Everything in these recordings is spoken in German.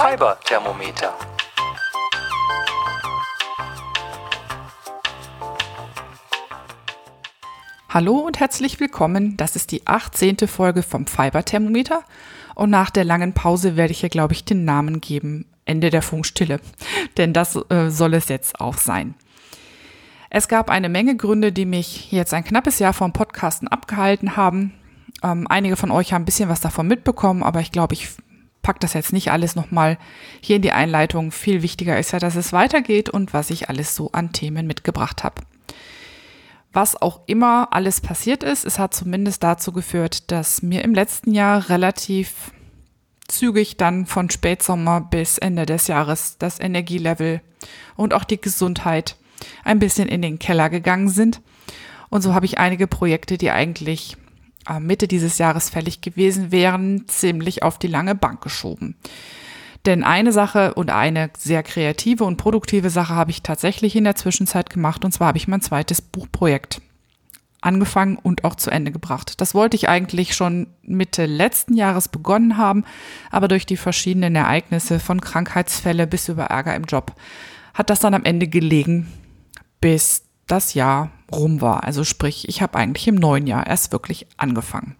Fiber-Thermometer. Hallo und herzlich willkommen. Das ist die 18. Folge vom Fiber-Thermometer. Und nach der langen Pause werde ich hier, glaube ich, den Namen geben. Ende der Funkstille. Denn das äh, soll es jetzt auch sein. Es gab eine Menge Gründe, die mich jetzt ein knappes Jahr vom Podcasten abgehalten haben. Ähm, einige von euch haben ein bisschen was davon mitbekommen, aber ich glaube, ich packe das jetzt nicht alles nochmal hier in die Einleitung. Viel wichtiger ist ja, dass es weitergeht und was ich alles so an Themen mitgebracht habe. Was auch immer alles passiert ist, es hat zumindest dazu geführt, dass mir im letzten Jahr relativ zügig dann von Spätsommer bis Ende des Jahres das Energielevel und auch die Gesundheit ein bisschen in den Keller gegangen sind. Und so habe ich einige Projekte, die eigentlich Mitte dieses Jahres fällig gewesen wären, ziemlich auf die lange Bank geschoben. Denn eine Sache und eine sehr kreative und produktive Sache habe ich tatsächlich in der Zwischenzeit gemacht. Und zwar habe ich mein zweites Buchprojekt angefangen und auch zu Ende gebracht. Das wollte ich eigentlich schon Mitte letzten Jahres begonnen haben, aber durch die verschiedenen Ereignisse von Krankheitsfälle bis über Ärger im Job hat das dann am Ende gelegen, bis das Jahr rum war. Also sprich, ich habe eigentlich im neuen Jahr erst wirklich angefangen.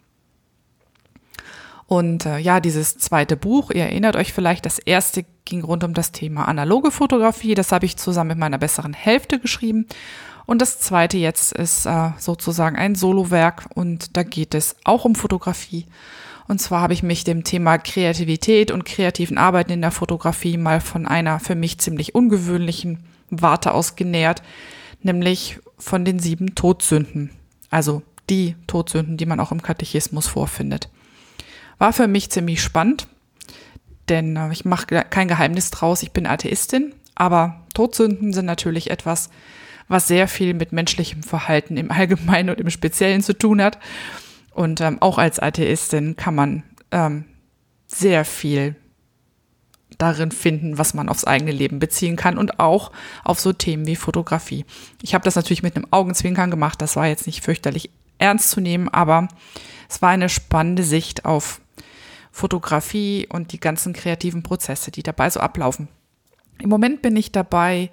Und äh, ja, dieses zweite Buch, ihr erinnert euch vielleicht, das erste ging rund um das Thema analoge Fotografie. Das habe ich zusammen mit meiner besseren Hälfte geschrieben. Und das zweite jetzt ist äh, sozusagen ein Solowerk und da geht es auch um Fotografie. Und zwar habe ich mich dem Thema Kreativität und kreativen Arbeiten in der Fotografie mal von einer für mich ziemlich ungewöhnlichen Warte aus genähert, nämlich von den sieben Todsünden. Also die Todsünden, die man auch im Katechismus vorfindet. War für mich ziemlich spannend, denn äh, ich mache kein Geheimnis draus, ich bin Atheistin, aber Todsünden sind natürlich etwas, was sehr viel mit menschlichem Verhalten im Allgemeinen und im Speziellen zu tun hat. Und ähm, auch als Atheistin kann man ähm, sehr viel darin finden, was man aufs eigene Leben beziehen kann und auch auf so Themen wie Fotografie. Ich habe das natürlich mit einem Augenzwinkern gemacht, das war jetzt nicht fürchterlich ernst zu nehmen, aber es war eine spannende Sicht auf Fotografie und die ganzen kreativen Prozesse, die dabei so ablaufen. Im Moment bin ich dabei,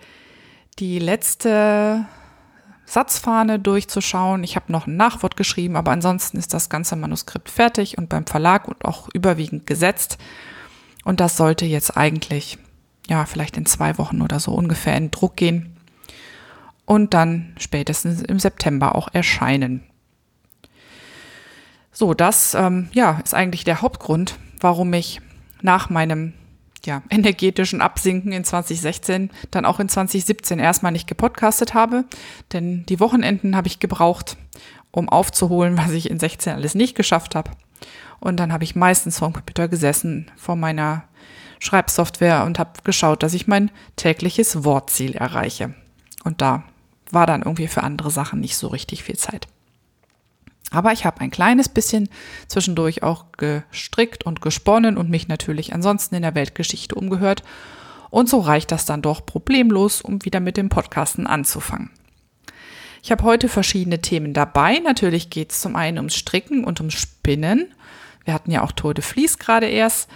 die letzte Satzfahne durchzuschauen. Ich habe noch ein Nachwort geschrieben, aber ansonsten ist das ganze Manuskript fertig und beim Verlag und auch überwiegend gesetzt. Und das sollte jetzt eigentlich, ja, vielleicht in zwei Wochen oder so ungefähr in Druck gehen. Und dann spätestens im September auch erscheinen. So, das ähm, ja, ist eigentlich der Hauptgrund, warum ich nach meinem ja, energetischen Absinken in 2016 dann auch in 2017 erstmal nicht gepodcastet habe. Denn die Wochenenden habe ich gebraucht, um aufzuholen, was ich in 16 alles nicht geschafft habe. Und dann habe ich meistens vor dem Computer gesessen, vor meiner Schreibsoftware und habe geschaut, dass ich mein tägliches Wortziel erreiche. Und da war dann irgendwie für andere Sachen nicht so richtig viel Zeit. Aber ich habe ein kleines bisschen zwischendurch auch gestrickt und gesponnen und mich natürlich ansonsten in der Weltgeschichte umgehört. Und so reicht das dann doch problemlos, um wieder mit dem Podcasten anzufangen. Ich habe heute verschiedene Themen dabei. Natürlich geht es zum einen ums Stricken und ums Spinnen. Wir hatten ja auch Tour de Vlies gerade erst.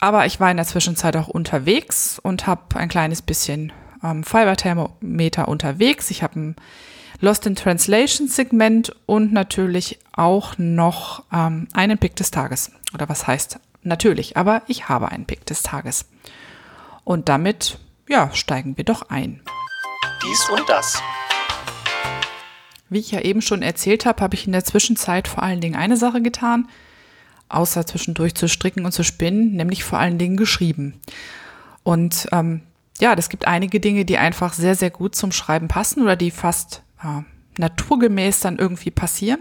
Aber ich war in der Zwischenzeit auch unterwegs und habe ein kleines bisschen ähm, Fiberthermometer unterwegs. Ich habe ein Lost in Translation Segment und natürlich auch noch ähm, einen Pick des Tages. Oder was heißt natürlich, aber ich habe einen Pick des Tages. Und damit, ja, steigen wir doch ein. Dies und das. Wie ich ja eben schon erzählt habe, habe ich in der Zwischenzeit vor allen Dingen eine Sache getan, außer zwischendurch zu stricken und zu spinnen, nämlich vor allen Dingen geschrieben. Und ähm, ja, das gibt einige Dinge, die einfach sehr, sehr gut zum Schreiben passen oder die fast äh, naturgemäß dann irgendwie passieren.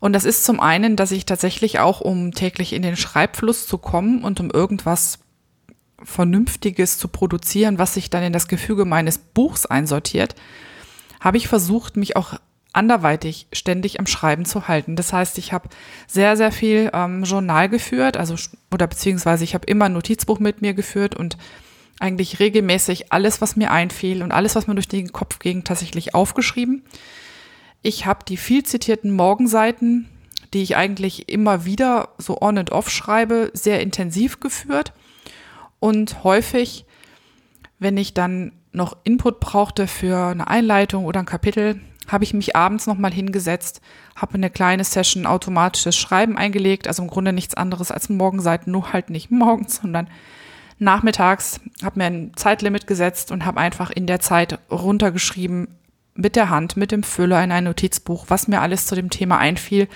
Und das ist zum einen, dass ich tatsächlich auch, um täglich in den Schreibfluss zu kommen und um irgendwas Vernünftiges zu produzieren, was sich dann in das Gefüge meines Buchs einsortiert, habe ich versucht, mich auch anderweitig ständig am Schreiben zu halten. Das heißt, ich habe sehr, sehr viel ähm, Journal geführt, also oder beziehungsweise ich habe immer ein Notizbuch mit mir geführt und eigentlich regelmäßig alles, was mir einfiel und alles, was mir durch den Kopf ging, tatsächlich aufgeschrieben. Ich habe die viel zitierten Morgenseiten, die ich eigentlich immer wieder so on and off schreibe, sehr intensiv geführt. Und häufig, wenn ich dann noch Input brauchte für eine Einleitung oder ein Kapitel, habe ich mich abends nochmal hingesetzt, habe eine kleine Session automatisches Schreiben eingelegt, also im Grunde nichts anderes als Morgenseiten, nur halt nicht morgens, sondern nachmittags, habe mir ein Zeitlimit gesetzt und habe einfach in der Zeit runtergeschrieben, mit der Hand, mit dem Füller in ein Notizbuch, was mir alles zu dem Thema einfiel,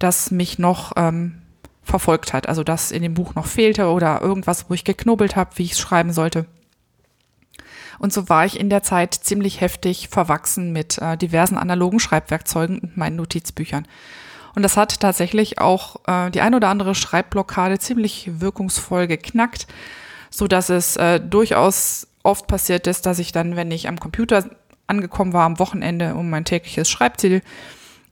das mich noch ähm, verfolgt hat, also das in dem Buch noch fehlte oder irgendwas, wo ich geknobelt habe, wie ich es schreiben sollte. Und so war ich in der Zeit ziemlich heftig verwachsen mit äh, diversen analogen Schreibwerkzeugen und meinen Notizbüchern. Und das hat tatsächlich auch äh, die ein oder andere Schreibblockade ziemlich wirkungsvoll geknackt, so dass es äh, durchaus oft passiert ist, dass ich dann, wenn ich am Computer angekommen war am Wochenende, um mein tägliches Schreibziel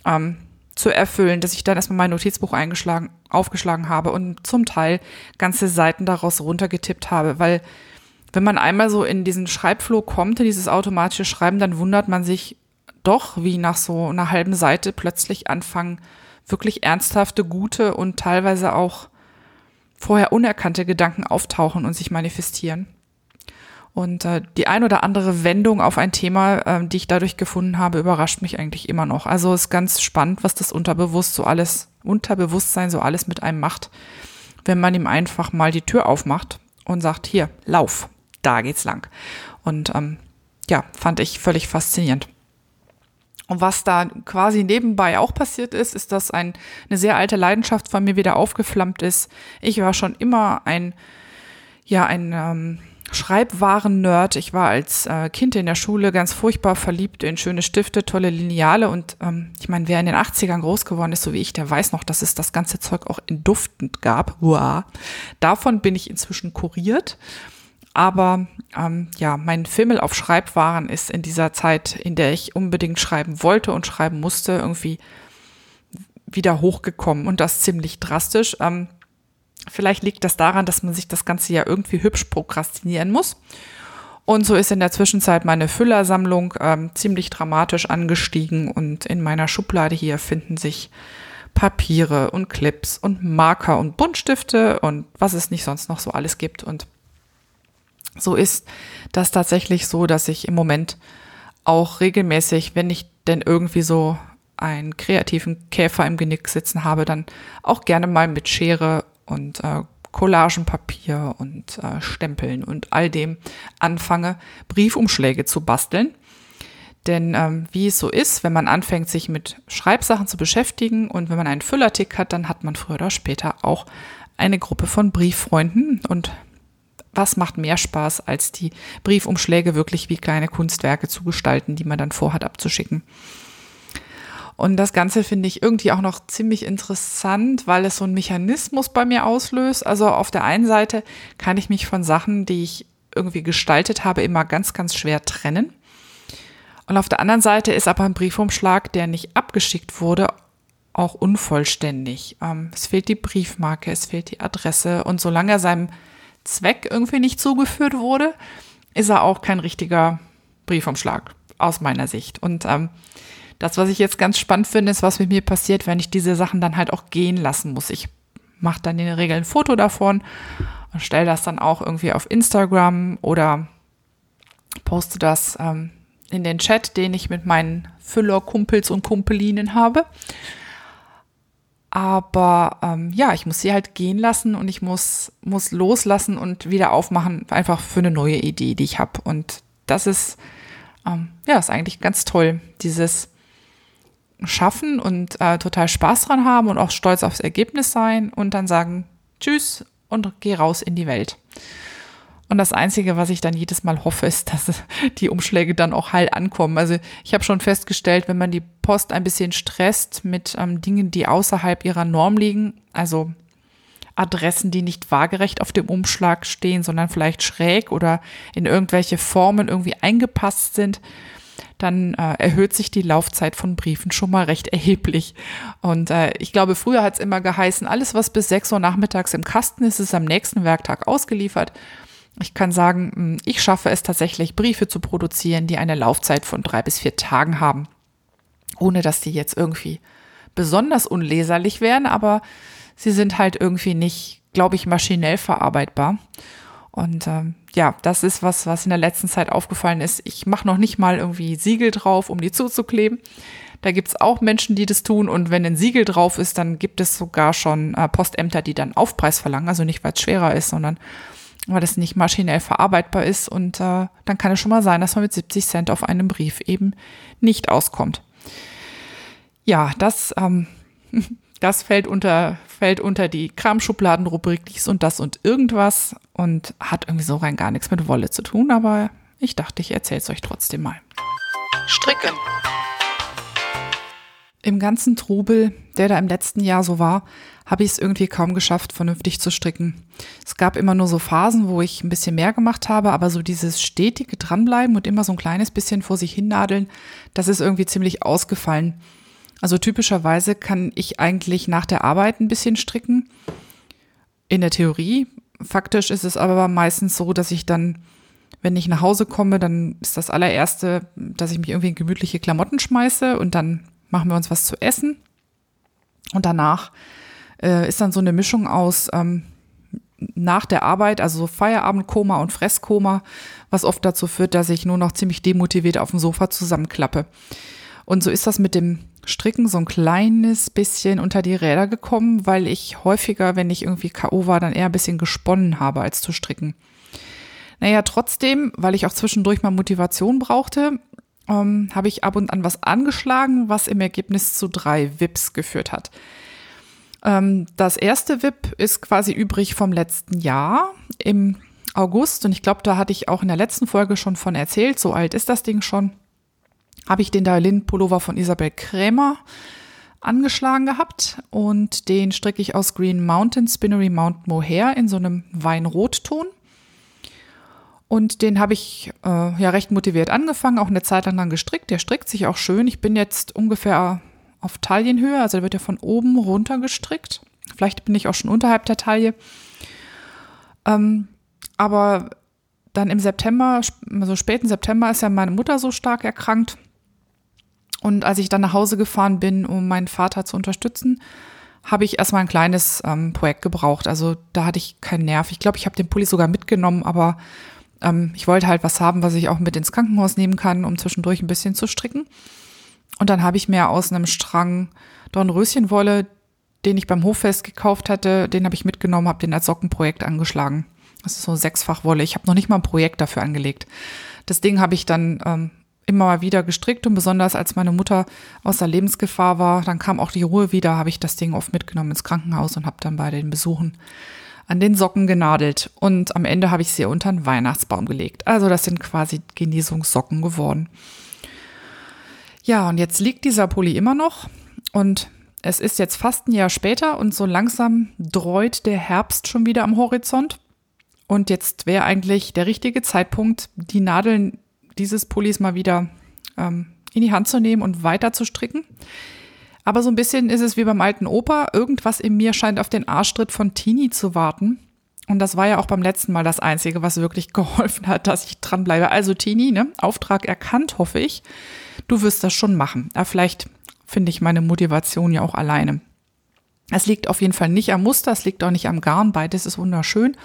ähm, zu erfüllen, dass ich dann erstmal mein Notizbuch eingeschlagen, aufgeschlagen habe und zum Teil ganze Seiten daraus runtergetippt habe, weil wenn man einmal so in diesen Schreibflow kommt, in dieses automatische Schreiben, dann wundert man sich doch, wie nach so einer halben Seite plötzlich anfangen, wirklich ernsthafte, gute und teilweise auch vorher unerkannte Gedanken auftauchen und sich manifestieren. Und äh, die ein oder andere Wendung auf ein Thema, äh, die ich dadurch gefunden habe, überrascht mich eigentlich immer noch. Also ist ganz spannend, was das Unterbewusst so alles, Unterbewusstsein so alles mit einem macht, wenn man ihm einfach mal die Tür aufmacht und sagt, hier, lauf da geht's lang. Und ähm, ja, fand ich völlig faszinierend. Und was da quasi nebenbei auch passiert ist, ist, dass ein, eine sehr alte Leidenschaft von mir wieder aufgeflammt ist. Ich war schon immer ein, ja, ein ähm, Schreibwaren-Nerd. Ich war als äh, Kind in der Schule ganz furchtbar verliebt in schöne Stifte, tolle Lineale und ähm, ich meine, wer in den 80ern groß geworden ist, so wie ich, der weiß noch, dass es das ganze Zeug auch in duftend gab. Uah. Davon bin ich inzwischen kuriert aber ähm, ja, mein Fimmel auf Schreibwaren ist in dieser Zeit, in der ich unbedingt schreiben wollte und schreiben musste, irgendwie wieder hochgekommen und das ziemlich drastisch. Ähm, vielleicht liegt das daran, dass man sich das Ganze ja irgendwie hübsch prokrastinieren muss. Und so ist in der Zwischenzeit meine Füllersammlung ähm, ziemlich dramatisch angestiegen und in meiner Schublade hier finden sich Papiere und Clips und Marker und Buntstifte und was es nicht sonst noch so alles gibt. Und so ist das tatsächlich so, dass ich im Moment auch regelmäßig, wenn ich denn irgendwie so einen kreativen Käfer im Genick sitzen habe, dann auch gerne mal mit Schere und äh, Collagenpapier und äh, Stempeln und all dem anfange, Briefumschläge zu basteln. Denn ähm, wie es so ist, wenn man anfängt, sich mit Schreibsachen zu beschäftigen und wenn man einen Füllertick hat, dann hat man früher oder später auch eine Gruppe von Brieffreunden und was macht mehr Spaß, als die Briefumschläge wirklich wie kleine Kunstwerke zu gestalten, die man dann vorhat abzuschicken. Und das Ganze finde ich irgendwie auch noch ziemlich interessant, weil es so einen Mechanismus bei mir auslöst. Also auf der einen Seite kann ich mich von Sachen, die ich irgendwie gestaltet habe, immer ganz, ganz schwer trennen. Und auf der anderen Seite ist aber ein Briefumschlag, der nicht abgeschickt wurde, auch unvollständig. Ähm, es fehlt die Briefmarke, es fehlt die Adresse und solange er seinem Zweck irgendwie nicht zugeführt wurde, ist er auch kein richtiger Briefumschlag aus meiner Sicht. Und ähm, das, was ich jetzt ganz spannend finde, ist, was mit mir passiert, wenn ich diese Sachen dann halt auch gehen lassen muss. Ich mache dann in der Regel ein Foto davon und stelle das dann auch irgendwie auf Instagram oder poste das ähm, in den Chat, den ich mit meinen Füller-Kumpels und Kumpelinen habe. Aber ähm, ja, ich muss sie halt gehen lassen und ich muss, muss loslassen und wieder aufmachen, einfach für eine neue Idee, die ich habe. Und das ist, ähm, ja, ist eigentlich ganz toll, dieses Schaffen und äh, total Spaß dran haben und auch stolz aufs Ergebnis sein und dann sagen, tschüss und geh raus in die Welt. Und das Einzige, was ich dann jedes Mal hoffe, ist, dass die Umschläge dann auch heil ankommen. Also ich habe schon festgestellt, wenn man die Post ein bisschen stresst mit ähm, Dingen, die außerhalb ihrer Norm liegen, also Adressen, die nicht waagerecht auf dem Umschlag stehen, sondern vielleicht schräg oder in irgendwelche Formen irgendwie eingepasst sind, dann äh, erhöht sich die Laufzeit von Briefen schon mal recht erheblich. Und äh, ich glaube, früher hat es immer geheißen, alles, was bis 6 Uhr nachmittags im Kasten ist, ist am nächsten Werktag ausgeliefert. Ich kann sagen, hm, ich schaffe es tatsächlich, Briefe zu produzieren, die eine Laufzeit von drei bis vier Tagen haben, ohne dass die jetzt irgendwie besonders unleserlich wären, aber sie sind halt irgendwie nicht, glaube ich, maschinell verarbeitbar. Und ähm, ja, das ist was, was in der letzten Zeit aufgefallen ist. Ich mache noch nicht mal irgendwie Siegel drauf, um die zuzukleben. Da gibt's auch Menschen, die das tun. Und wenn ein Siegel drauf ist, dann gibt es sogar schon äh, Postämter, die dann Aufpreis verlangen. Also nicht, weil es schwerer ist, sondern weil das nicht maschinell verarbeitbar ist. Und äh, dann kann es schon mal sein, dass man mit 70 Cent auf einem Brief eben nicht auskommt. Ja, das, ähm, das fällt unter, fällt unter die Kramschubladenrubrik dies und das und irgendwas und hat irgendwie so rein gar nichts mit Wolle zu tun, aber ich dachte, ich erzähle es euch trotzdem mal. Stricken. Im ganzen Trubel, der da im letzten Jahr so war, habe ich es irgendwie kaum geschafft, vernünftig zu stricken. Es gab immer nur so Phasen, wo ich ein bisschen mehr gemacht habe, aber so dieses stetige Dranbleiben und immer so ein kleines bisschen vor sich hin nadeln, das ist irgendwie ziemlich ausgefallen. Also typischerweise kann ich eigentlich nach der Arbeit ein bisschen stricken. In der Theorie. Faktisch ist es aber meistens so, dass ich dann, wenn ich nach Hause komme, dann ist das allererste, dass ich mich irgendwie in gemütliche Klamotten schmeiße und dann machen wir uns was zu essen. Und danach äh, ist dann so eine Mischung aus ähm, nach der Arbeit, also so Feierabendkoma und Fresskoma, was oft dazu führt, dass ich nur noch ziemlich demotiviert auf dem Sofa zusammenklappe. Und so ist das mit dem Stricken so ein kleines bisschen unter die Räder gekommen, weil ich häufiger, wenn ich irgendwie K.O. war, dann eher ein bisschen gesponnen habe, als zu stricken. Naja, trotzdem, weil ich auch zwischendurch mal Motivation brauchte, ähm, habe ich ab und an was angeschlagen, was im Ergebnis zu drei Vips geführt hat. Ähm, das erste VIP ist quasi übrig vom letzten Jahr im August und ich glaube, da hatte ich auch in der letzten Folge schon von erzählt, so alt ist das Ding schon. Habe ich den Dailin Pullover von Isabel Krämer angeschlagen gehabt und den stricke ich aus Green Mountain Spinnery Mount Mohair in so einem Weinrotton. Und den habe ich äh, ja recht motiviert angefangen, auch eine Zeit lang dann gestrickt. Der strickt sich auch schön. Ich bin jetzt ungefähr auf Taillenhöhe, also der wird ja von oben runter gestrickt. Vielleicht bin ich auch schon unterhalb der Taille. Ähm, aber dann im September, also späten September, ist ja meine Mutter so stark erkrankt. Und als ich dann nach Hause gefahren bin, um meinen Vater zu unterstützen, habe ich erstmal ein kleines ähm, Projekt gebraucht. Also da hatte ich keinen Nerv. Ich glaube, ich habe den Pulli sogar mitgenommen, aber ähm, ich wollte halt was haben, was ich auch mit ins Krankenhaus nehmen kann, um zwischendurch ein bisschen zu stricken. Und dann habe ich mir aus einem Strang Dornröschenwolle, den ich beim Hoffest gekauft hatte, den habe ich mitgenommen, habe den als Sockenprojekt angeschlagen. Das ist so Sechsfachwolle. Ich habe noch nicht mal ein Projekt dafür angelegt. Das Ding habe ich dann ähm, immer mal wieder gestrickt und besonders als meine Mutter außer Lebensgefahr war, dann kam auch die Ruhe wieder, habe ich das Ding oft mitgenommen ins Krankenhaus und habe dann bei den Besuchen an den Socken genadelt und am Ende habe ich sie unter den Weihnachtsbaum gelegt. Also das sind quasi Genesungssocken geworden. Ja, und jetzt liegt dieser Pulli immer noch und es ist jetzt fast ein Jahr später und so langsam dreut der Herbst schon wieder am Horizont. Und jetzt wäre eigentlich der richtige Zeitpunkt, die Nadeln dieses Pullis mal wieder ähm, in die Hand zu nehmen und weiter zu stricken. Aber so ein bisschen ist es wie beim alten Opa. Irgendwas in mir scheint auf den Arschtritt von Tini zu warten. Und das war ja auch beim letzten Mal das Einzige, was wirklich geholfen hat, dass ich dranbleibe. Also Tini, ne? Auftrag erkannt, hoffe ich. Du wirst das schon machen. Aber vielleicht finde ich meine Motivation ja auch alleine. Es liegt auf jeden Fall nicht am Muster, es liegt auch nicht am Garn. Beides ist wunderschön.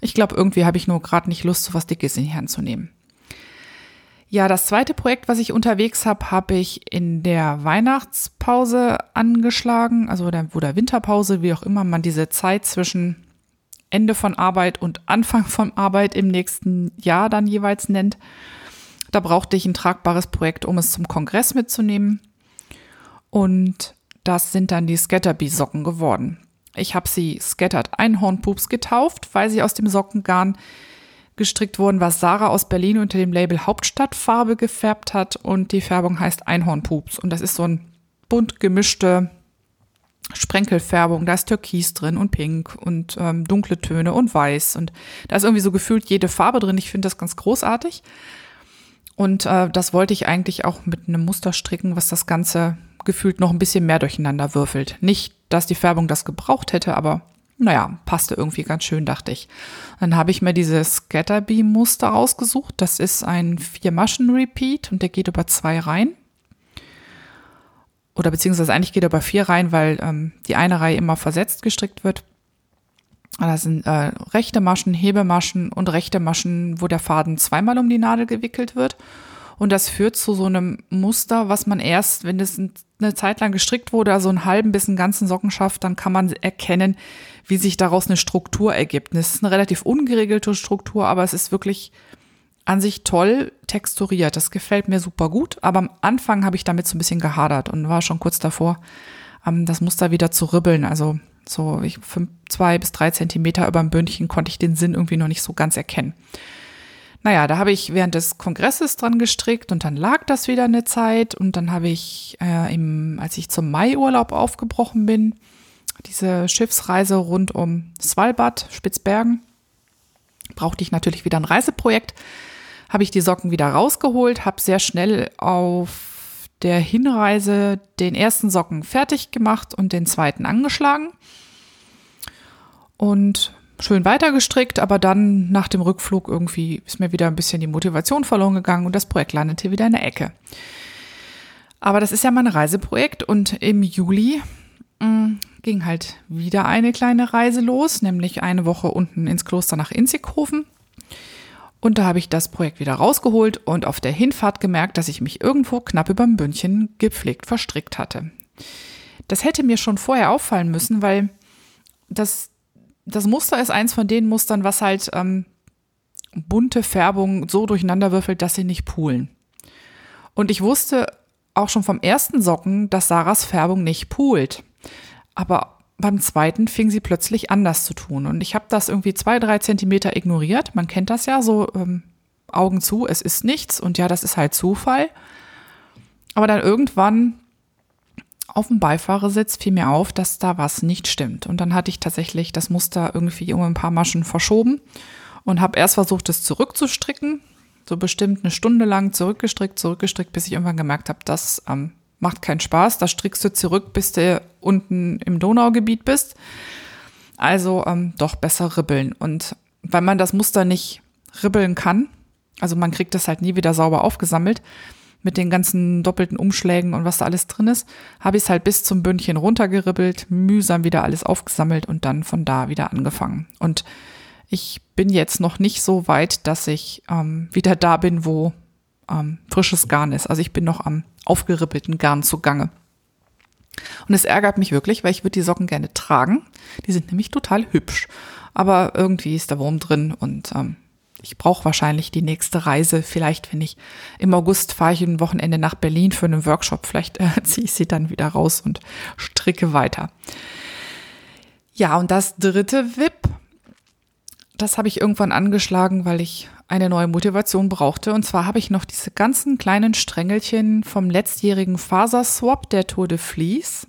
Ich glaube, irgendwie habe ich nur gerade nicht Lust, so was Dickes in die Hand zu nehmen. Ja, das zweite Projekt, was ich unterwegs habe, habe ich in der Weihnachtspause angeschlagen, also der, wo der Winterpause, wie auch immer man diese Zeit zwischen Ende von Arbeit und Anfang von Arbeit im nächsten Jahr dann jeweils nennt. Da brauchte ich ein tragbares Projekt, um es zum Kongress mitzunehmen. Und das sind dann die Scatterbee-Socken geworden. Ich habe sie Scattered Einhornpups getauft, weil sie aus dem Sockengarn gestrickt worden, was Sarah aus Berlin unter dem Label Hauptstadtfarbe gefärbt hat und die Färbung heißt Einhornpups und das ist so ein bunt gemischte Sprenkelfärbung, da ist Türkis drin und Pink und ähm, dunkle Töne und Weiß und da ist irgendwie so gefühlt jede Farbe drin. Ich finde das ganz großartig und äh, das wollte ich eigentlich auch mit einem Muster stricken, was das Ganze gefühlt noch ein bisschen mehr durcheinander würfelt. Nicht, dass die Färbung das gebraucht hätte, aber naja, passte irgendwie ganz schön, dachte ich. Dann habe ich mir dieses Scatterbeam-Muster ausgesucht. Das ist ein Vier-Maschen-Repeat und der geht über zwei Reihen. Oder beziehungsweise eigentlich geht er über vier Reihen, weil ähm, die eine Reihe immer versetzt gestrickt wird. Das sind äh, rechte Maschen, Hebemaschen und rechte Maschen, wo der Faden zweimal um die Nadel gewickelt wird. Und das führt zu so einem Muster, was man erst, wenn es eine Zeit lang gestrickt wurde, also einen halben bis einen ganzen Socken schafft, dann kann man erkennen, wie sich daraus eine Struktur ergibt. Und es ist eine relativ ungeregelte Struktur, aber es ist wirklich an sich toll texturiert. Das gefällt mir super gut. Aber am Anfang habe ich damit so ein bisschen gehadert und war schon kurz davor, ähm, das Muster wieder zu ribbeln. Also so ich, fünf, zwei bis drei Zentimeter über dem Bündchen konnte ich den Sinn irgendwie noch nicht so ganz erkennen. Naja, da habe ich während des Kongresses dran gestrickt und dann lag das wieder eine Zeit und dann habe ich, äh, im, als ich zum Maiurlaub aufgebrochen bin, diese Schiffsreise rund um Svalbard, Spitzbergen, brauchte ich natürlich wieder ein Reiseprojekt, habe ich die Socken wieder rausgeholt, habe sehr schnell auf der Hinreise den ersten Socken fertig gemacht und den zweiten angeschlagen. Und schön weitergestrickt, aber dann nach dem Rückflug irgendwie ist mir wieder ein bisschen die Motivation verloren gegangen und das Projekt landete wieder in der Ecke. Aber das ist ja mein Reiseprojekt und im Juli mh, mm, ging halt wieder eine kleine Reise los, nämlich eine Woche unten ins Kloster nach Inzighofen. Und da habe ich das Projekt wieder rausgeholt und auf der Hinfahrt gemerkt, dass ich mich irgendwo knapp überm Bündchen gepflegt verstrickt hatte. Das hätte mir schon vorher auffallen müssen, weil das das Muster ist eins von den Mustern, was halt ähm, bunte Färbung so durcheinander würfelt, dass sie nicht poolen. Und ich wusste auch schon vom ersten Socken, dass Sarahs Färbung nicht poolt. Aber beim zweiten fing sie plötzlich anders zu tun. Und ich habe das irgendwie zwei, drei Zentimeter ignoriert. Man kennt das ja so, ähm, Augen zu, es ist nichts. Und ja, das ist halt Zufall. Aber dann irgendwann auf dem Beifahrersitz fiel mir auf, dass da was nicht stimmt. Und dann hatte ich tatsächlich das Muster irgendwie um ein paar Maschen verschoben und habe erst versucht, es zurückzustricken. So bestimmt eine Stunde lang zurückgestrickt, zurückgestrickt, bis ich irgendwann gemerkt habe, das ähm, macht keinen Spaß. Da strickst du zurück, bis du unten im Donaugebiet bist. Also ähm, doch besser ribbeln. Und weil man das Muster nicht ribbeln kann, also man kriegt das halt nie wieder sauber aufgesammelt, mit den ganzen doppelten Umschlägen und was da alles drin ist, habe ich es halt bis zum Bündchen runtergeribbelt, mühsam wieder alles aufgesammelt und dann von da wieder angefangen. Und ich bin jetzt noch nicht so weit, dass ich ähm, wieder da bin, wo ähm, frisches Garn ist. Also ich bin noch am aufgeribbelten Garn zugange. Und es ärgert mich wirklich, weil ich würde die Socken gerne tragen. Die sind nämlich total hübsch. Aber irgendwie ist der Wurm drin und ähm, ich brauche wahrscheinlich die nächste Reise. Vielleicht, wenn ich im August fahre ich ein Wochenende nach Berlin für einen Workshop. Vielleicht äh, ziehe ich sie dann wieder raus und stricke weiter. Ja, und das dritte WIP, das habe ich irgendwann angeschlagen, weil ich eine neue Motivation brauchte. Und zwar habe ich noch diese ganzen kleinen Strängelchen vom letztjährigen Faserswap der Tour de Vlies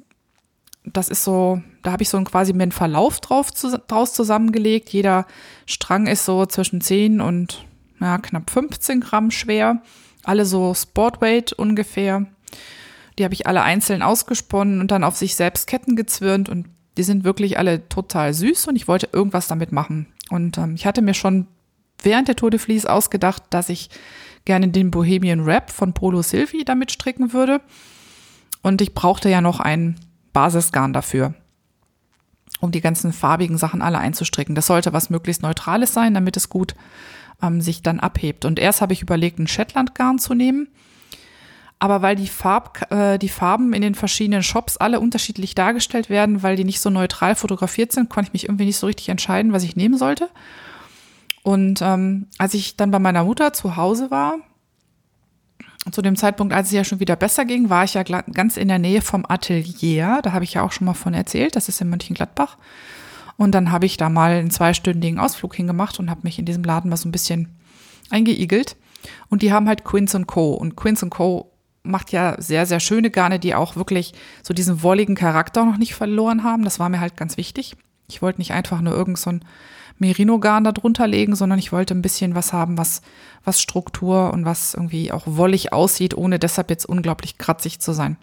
das ist so, da habe ich so quasi mir einen Verlauf drauf, zu, draus zusammengelegt. Jeder Strang ist so zwischen 10 und ja, knapp 15 Gramm schwer. Alle so Sportweight ungefähr. Die habe ich alle einzeln ausgesponnen und dann auf sich selbst Ketten gezwirnt und die sind wirklich alle total süß und ich wollte irgendwas damit machen. Und ähm, ich hatte mir schon während der Tour de Vlies ausgedacht, dass ich gerne den Bohemian Rap von Polo Silvi damit stricken würde. Und ich brauchte ja noch einen Basisgarn dafür, um die ganzen farbigen Sachen alle einzustricken. Das sollte was möglichst Neutrales sein, damit es gut ähm, sich dann abhebt. Und erst habe ich überlegt, ein Shetland-Garn zu nehmen. Aber weil die, Farb, äh, die Farben in den verschiedenen Shops alle unterschiedlich dargestellt werden, weil die nicht so neutral fotografiert sind, konnte ich mich irgendwie nicht so richtig entscheiden, was ich nehmen sollte. Und ähm, als ich dann bei meiner Mutter zu Hause war, zu dem Zeitpunkt, als es ja schon wieder besser ging, war ich ja ganz in der Nähe vom Atelier. Da habe ich ja auch schon mal von erzählt. Das ist in Mönchengladbach. Und dann habe ich da mal einen zweistündigen Ausflug hingemacht und habe mich in diesem Laden mal so ein bisschen eingeigelt. Und die haben halt Quince Co. Und Quince Co. macht ja sehr, sehr schöne Garne, die auch wirklich so diesen wolligen Charakter noch nicht verloren haben. Das war mir halt ganz wichtig. Ich wollte nicht einfach nur irgend so ein Merino-Garn darunter legen, sondern ich wollte ein bisschen was haben, was, was Struktur und was irgendwie auch wollig aussieht, ohne deshalb jetzt unglaublich kratzig zu sein.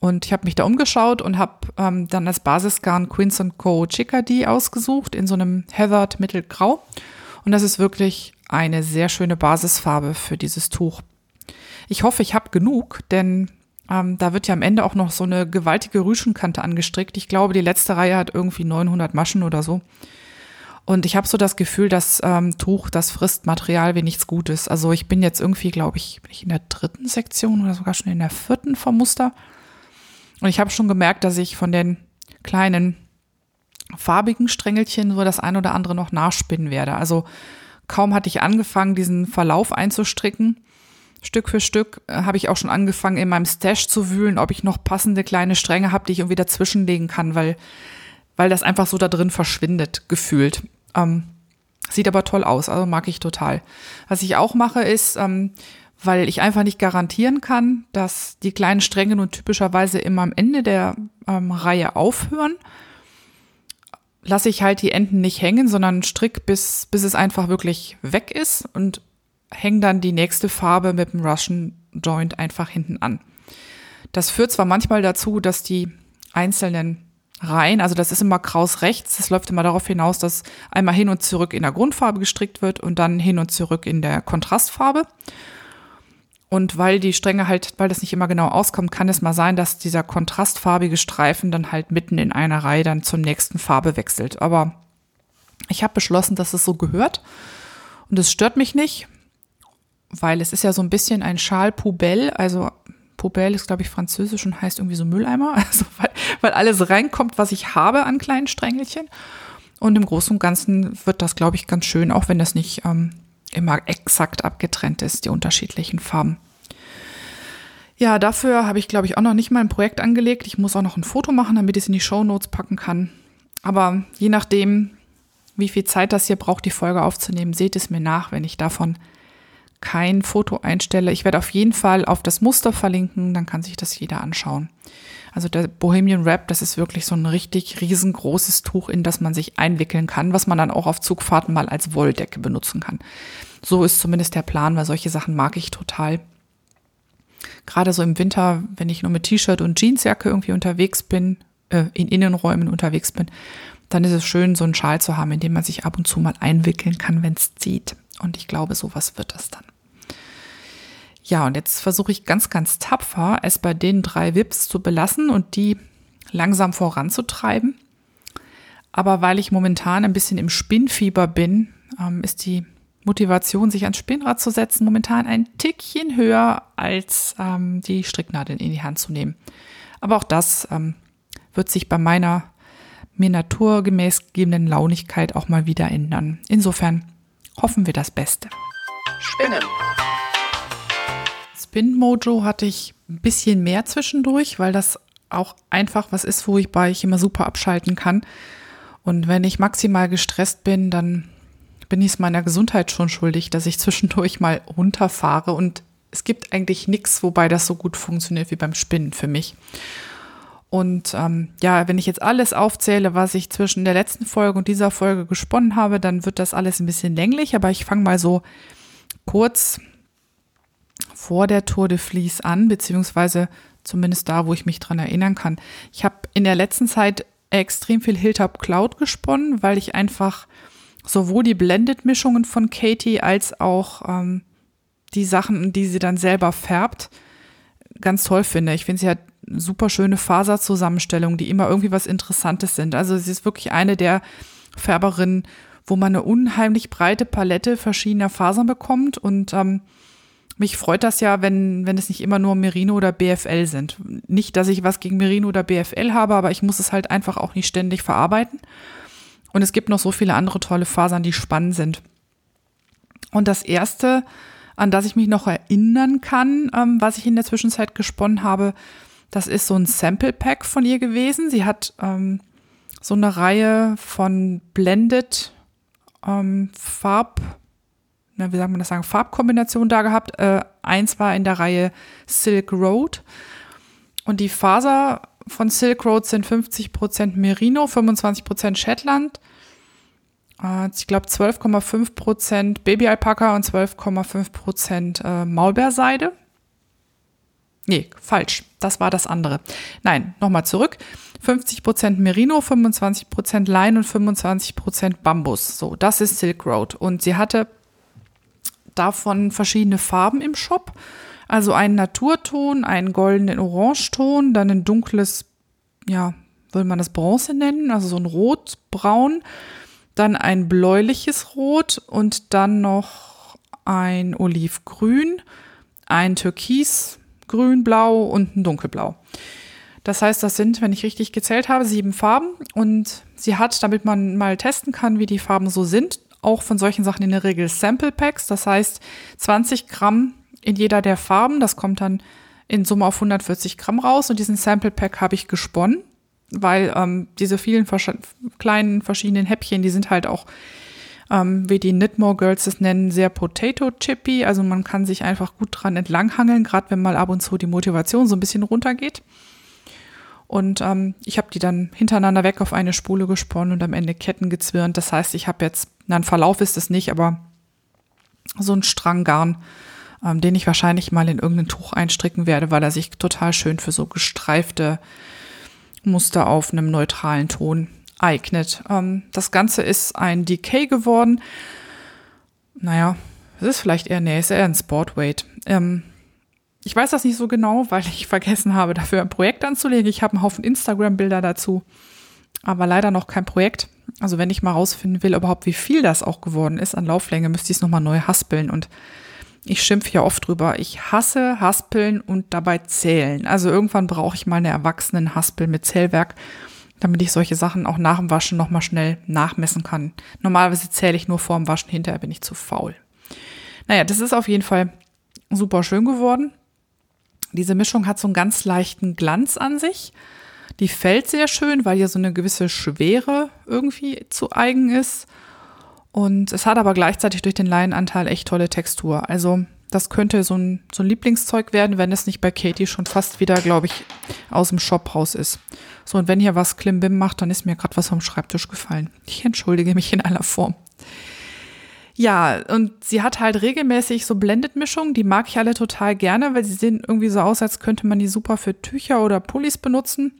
Und ich habe mich da umgeschaut und habe ähm, dann als Basisgarn Quince Co. Chickadee ausgesucht in so einem Heathered Mittelgrau. Und das ist wirklich eine sehr schöne Basisfarbe für dieses Tuch. Ich hoffe, ich habe genug, denn ähm, da wird ja am Ende auch noch so eine gewaltige Rüschenkante angestrickt. Ich glaube, die letzte Reihe hat irgendwie 900 Maschen oder so. Und ich habe so das Gefühl, das ähm, Tuch, das frisst Material wie nichts Gutes. Also ich bin jetzt irgendwie, glaube ich, bin ich in der dritten Sektion oder sogar schon in der vierten vom Muster. Und ich habe schon gemerkt, dass ich von den kleinen farbigen Strängelchen so das ein oder andere noch nachspinnen werde. Also kaum hatte ich angefangen, diesen Verlauf einzustricken, Stück für Stück äh, habe ich auch schon angefangen, in meinem Stash zu wühlen, ob ich noch passende kleine Stränge habe, die ich irgendwie dazwischenlegen kann, weil, weil das einfach so da drin verschwindet, gefühlt. Ähm, sieht aber toll aus, also mag ich total. Was ich auch mache, ist, ähm, weil ich einfach nicht garantieren kann, dass die kleinen Stränge nun typischerweise immer am Ende der ähm, Reihe aufhören, lasse ich halt die Enden nicht hängen, sondern strick, bis, bis es einfach wirklich weg ist und hänge dann die nächste Farbe mit dem Russian Joint einfach hinten an. Das führt zwar manchmal dazu, dass die einzelnen Reihen, also das ist immer kraus rechts, das läuft immer darauf hinaus, dass einmal hin und zurück in der Grundfarbe gestrickt wird und dann hin und zurück in der Kontrastfarbe. Und weil die Stränge halt, weil das nicht immer genau auskommt, kann es mal sein, dass dieser kontrastfarbige Streifen dann halt mitten in einer Reihe dann zur nächsten Farbe wechselt. Aber ich habe beschlossen, dass es so gehört. Und es stört mich nicht, weil es ist ja so ein bisschen ein Schal Poubelle, also Poubelle ist, glaube ich, französisch und heißt irgendwie so Mülleimer, also weil, weil alles reinkommt, was ich habe an kleinen Strängelchen. Und im Großen und Ganzen wird das, glaube ich, ganz schön, auch wenn das nicht ähm, immer exakt abgetrennt ist, die unterschiedlichen Farben. Ja, dafür habe ich, glaube ich, auch noch nicht mal ein Projekt angelegt. Ich muss auch noch ein Foto machen, damit ich es in die Show Notes packen kann. Aber je nachdem, wie viel Zeit das hier braucht, die Folge aufzunehmen, seht es mir nach, wenn ich davon kein Foto einstelle. Ich werde auf jeden Fall auf das Muster verlinken, dann kann sich das jeder anschauen. Also der Bohemian Wrap, das ist wirklich so ein richtig riesengroßes Tuch, in das man sich einwickeln kann, was man dann auch auf Zugfahrten mal als Wolldecke benutzen kann. So ist zumindest der Plan, weil solche Sachen mag ich total. Gerade so im Winter, wenn ich nur mit T-Shirt und Jeansjacke irgendwie unterwegs bin, äh, in Innenräumen unterwegs bin, dann ist es schön, so einen Schal zu haben, in dem man sich ab und zu mal einwickeln kann, wenn es zieht. Und ich glaube, sowas wird das dann. Ja, und jetzt versuche ich ganz, ganz tapfer, es bei den drei Wips zu belassen und die langsam voranzutreiben. Aber weil ich momentan ein bisschen im Spinnfieber bin, ähm, ist die Motivation, sich ans Spinnrad zu setzen, momentan ein Tickchen höher, als ähm, die Stricknadeln in die Hand zu nehmen. Aber auch das ähm, wird sich bei meiner mir naturgemäß gegebenen Launigkeit auch mal wieder ändern. Insofern hoffen wir das Beste. Spinnen. Spin Mojo hatte ich ein bisschen mehr zwischendurch, weil das auch einfach was ist, wo ich bei ich immer super abschalten kann. Und wenn ich maximal gestresst bin, dann bin ich es meiner Gesundheit schon schuldig, dass ich zwischendurch mal runterfahre. Und es gibt eigentlich nichts, wobei das so gut funktioniert wie beim Spinnen für mich. Und ähm, ja, wenn ich jetzt alles aufzähle, was ich zwischen der letzten Folge und dieser Folge gesponnen habe, dann wird das alles ein bisschen länglich. Aber ich fange mal so kurz vor der Tour de Vlies an, beziehungsweise zumindest da, wo ich mich dran erinnern kann. Ich habe in der letzten Zeit extrem viel Hilltop Cloud gesponnen, weil ich einfach sowohl die Blended-Mischungen von Katie als auch ähm, die Sachen, die sie dann selber färbt, ganz toll finde. Ich finde, sie hat super schöne Faserzusammenstellungen, die immer irgendwie was Interessantes sind. Also sie ist wirklich eine der Färberinnen, wo man eine unheimlich breite Palette verschiedener Fasern bekommt und ähm, mich freut das ja, wenn, wenn es nicht immer nur Merino oder BFL sind. Nicht, dass ich was gegen Merino oder BFL habe, aber ich muss es halt einfach auch nicht ständig verarbeiten. Und es gibt noch so viele andere tolle Fasern, die spannend sind. Und das erste, an das ich mich noch erinnern kann, ähm, was ich in der Zwischenzeit gesponnen habe, das ist so ein Sample Pack von ihr gewesen. Sie hat ähm, so eine Reihe von Blended ähm, Farb, na, wie sagt man das sagen, Farbkombinationen da gehabt. Äh, eins war in der Reihe Silk Road. Und die Faser von Silk Road sind 50% Merino, 25% Shetland, äh, ich glaube 12,5% Babyalpaka und 12,5% äh, Maulbeerseide. Nee, falsch. Das war das andere. Nein, nochmal zurück. 50% Merino, 25% Lein und 25% Bambus. So, das ist Silk Road. Und sie hatte davon verschiedene Farben im Shop. Also einen Naturton, einen goldenen Orangeton, dann ein dunkles, ja, würde man das Bronze nennen, also so ein Rotbraun. dann ein bläuliches Rot und dann noch ein Olivgrün, ein Türkisgrün, Blau und ein Dunkelblau. Das heißt, das sind, wenn ich richtig gezählt habe, sieben Farben und sie hat, damit man mal testen kann, wie die Farben so sind, auch von solchen Sachen in der Regel Sample Packs. Das heißt, 20 Gramm in jeder der Farben. Das kommt dann in Summe auf 140 Gramm raus und diesen Sample Pack habe ich gesponnen, weil ähm, diese vielen vers kleinen verschiedenen Häppchen, die sind halt auch, ähm, wie die Knitmore Girls es nennen, sehr Potato Chippy. Also man kann sich einfach gut dran entlanghangeln, gerade wenn mal ab und zu die Motivation so ein bisschen runtergeht. Und ähm, ich habe die dann hintereinander weg auf eine Spule gesponnen und am Ende Ketten gezwirnt. Das heißt, ich habe jetzt, na, ein Verlauf ist es nicht, aber so ein Strang Garn, ähm, den ich wahrscheinlich mal in irgendein Tuch einstricken werde, weil er sich total schön für so gestreifte Muster auf einem neutralen Ton eignet. Ähm, das Ganze ist ein Decay geworden. Naja, es ist vielleicht eher, nee, ist eher ein Sportweight. Ähm, ich weiß das nicht so genau, weil ich vergessen habe, dafür ein Projekt anzulegen. Ich habe einen Haufen Instagram-Bilder dazu, aber leider noch kein Projekt. Also wenn ich mal rausfinden will, überhaupt wie viel das auch geworden ist an Lauflänge, müsste ich es nochmal neu haspeln. Und ich schimpfe ja oft drüber. Ich hasse Haspeln und dabei zählen. Also irgendwann brauche ich mal eine erwachsenen Haspel mit Zählwerk, damit ich solche Sachen auch nach dem Waschen nochmal schnell nachmessen kann. Normalerweise zähle ich nur vor dem Waschen, hinterher bin ich zu faul. Naja, das ist auf jeden Fall super schön geworden. Diese Mischung hat so einen ganz leichten Glanz an sich. Die fällt sehr schön, weil hier so eine gewisse Schwere irgendwie zu eigen ist. Und es hat aber gleichzeitig durch den Leinenanteil echt tolle Textur. Also das könnte so ein, so ein Lieblingszeug werden, wenn es nicht bei Katie schon fast wieder, glaube ich, aus dem Shop raus ist. So, und wenn hier was Klimbim macht, dann ist mir gerade was vom Schreibtisch gefallen. Ich entschuldige mich in aller Form. Ja, und sie hat halt regelmäßig so Blended-Mischungen, die mag ich alle total gerne, weil sie sehen irgendwie so aus, als könnte man die super für Tücher oder Pullis benutzen.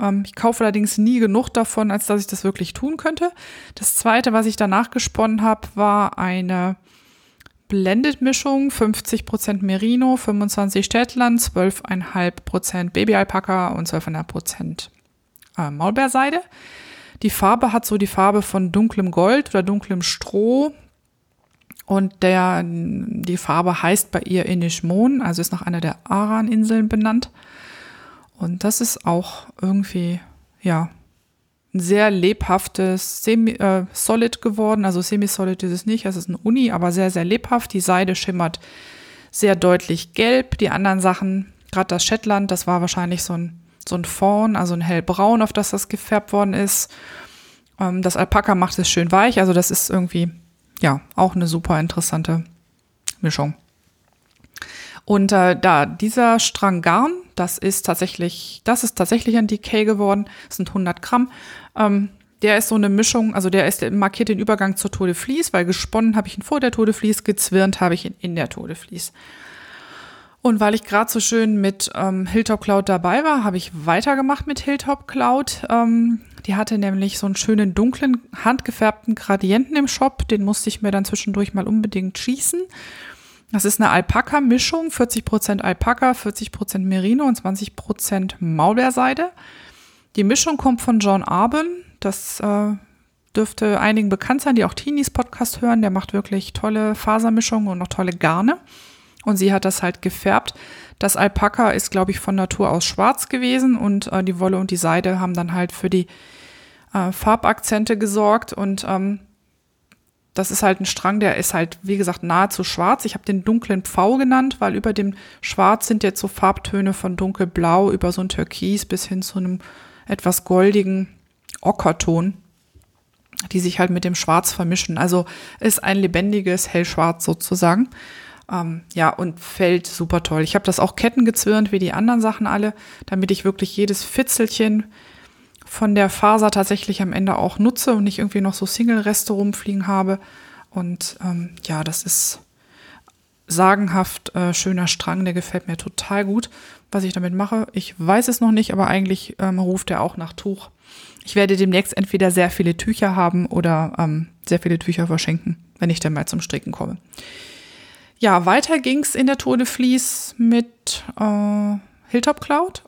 Ähm, ich kaufe allerdings nie genug davon, als dass ich das wirklich tun könnte. Das zweite, was ich danach gesponnen habe, war eine Blended-Mischung, 50% Merino, 25 Städtland, 12,5% Baby-Alpaka und 12,5% äh, Maulbeerseide. Die Farbe hat so die Farbe von dunklem Gold oder dunklem Stroh, und der, die Farbe heißt bei ihr Inishmon, also ist nach einer der Aran-Inseln benannt. Und das ist auch irgendwie, ja, ein sehr lebhaftes Semi, äh, Solid geworden. Also Semi-Solid ist es nicht, es ist ein Uni, aber sehr, sehr lebhaft. Die Seide schimmert sehr deutlich gelb. Die anderen Sachen, gerade das Shetland, das war wahrscheinlich so ein, so ein Fawn, also ein hellbraun, auf das das gefärbt worden ist. Ähm, das Alpaka macht es schön weich, also das ist irgendwie ja, auch eine super interessante Mischung. Und äh, da dieser Strang Garn, das ist tatsächlich, das ist tatsächlich ein Decay geworden, das sind 100 Gramm. Ähm, der ist so eine Mischung, also der ist der markiert den Übergang zur Tour de Vlies, weil gesponnen habe ich ihn vor der Tour de Vlies, gezwirnt habe ich ihn in der Tour de Vlies. Und weil ich gerade so schön mit ähm, Hilltop Cloud dabei war, habe ich weitergemacht mit Hilltop Cloud. Ähm, die hatte nämlich so einen schönen dunklen, handgefärbten Gradienten im Shop. Den musste ich mir dann zwischendurch mal unbedingt schießen. Das ist eine Alpaka-Mischung, 40% Alpaka, 40% Merino und 20% Maulbeerseide. Die Mischung kommt von John Arben. Das äh, dürfte einigen bekannt sein, die auch Teenies Podcast hören. Der macht wirklich tolle Fasermischungen und noch tolle Garne. Und sie hat das halt gefärbt. Das Alpaka ist, glaube ich, von Natur aus schwarz gewesen und äh, die Wolle und die Seide haben dann halt für die äh, Farbakzente gesorgt und ähm, das ist halt ein Strang, der ist halt, wie gesagt, nahezu schwarz. Ich habe den dunklen Pfau genannt, weil über dem Schwarz sind jetzt so Farbtöne von dunkelblau über so ein Türkis bis hin zu einem etwas goldigen Ockerton, die sich halt mit dem Schwarz vermischen. Also ist ein lebendiges Hellschwarz sozusagen. Ähm, ja, und fällt super toll. Ich habe das auch kettengezwirnt wie die anderen Sachen alle, damit ich wirklich jedes Fitzelchen von der Faser tatsächlich am Ende auch nutze und nicht irgendwie noch so Single-Reste rumfliegen habe. Und ähm, ja, das ist sagenhaft äh, schöner Strang, der gefällt mir total gut. Was ich damit mache, ich weiß es noch nicht, aber eigentlich ähm, ruft er auch nach Tuch. Ich werde demnächst entweder sehr viele Tücher haben oder ähm, sehr viele Tücher verschenken, wenn ich dann mal zum Stricken komme. Ja, weiter ging's in der Tour de Vlies mit äh, Hilltop Cloud.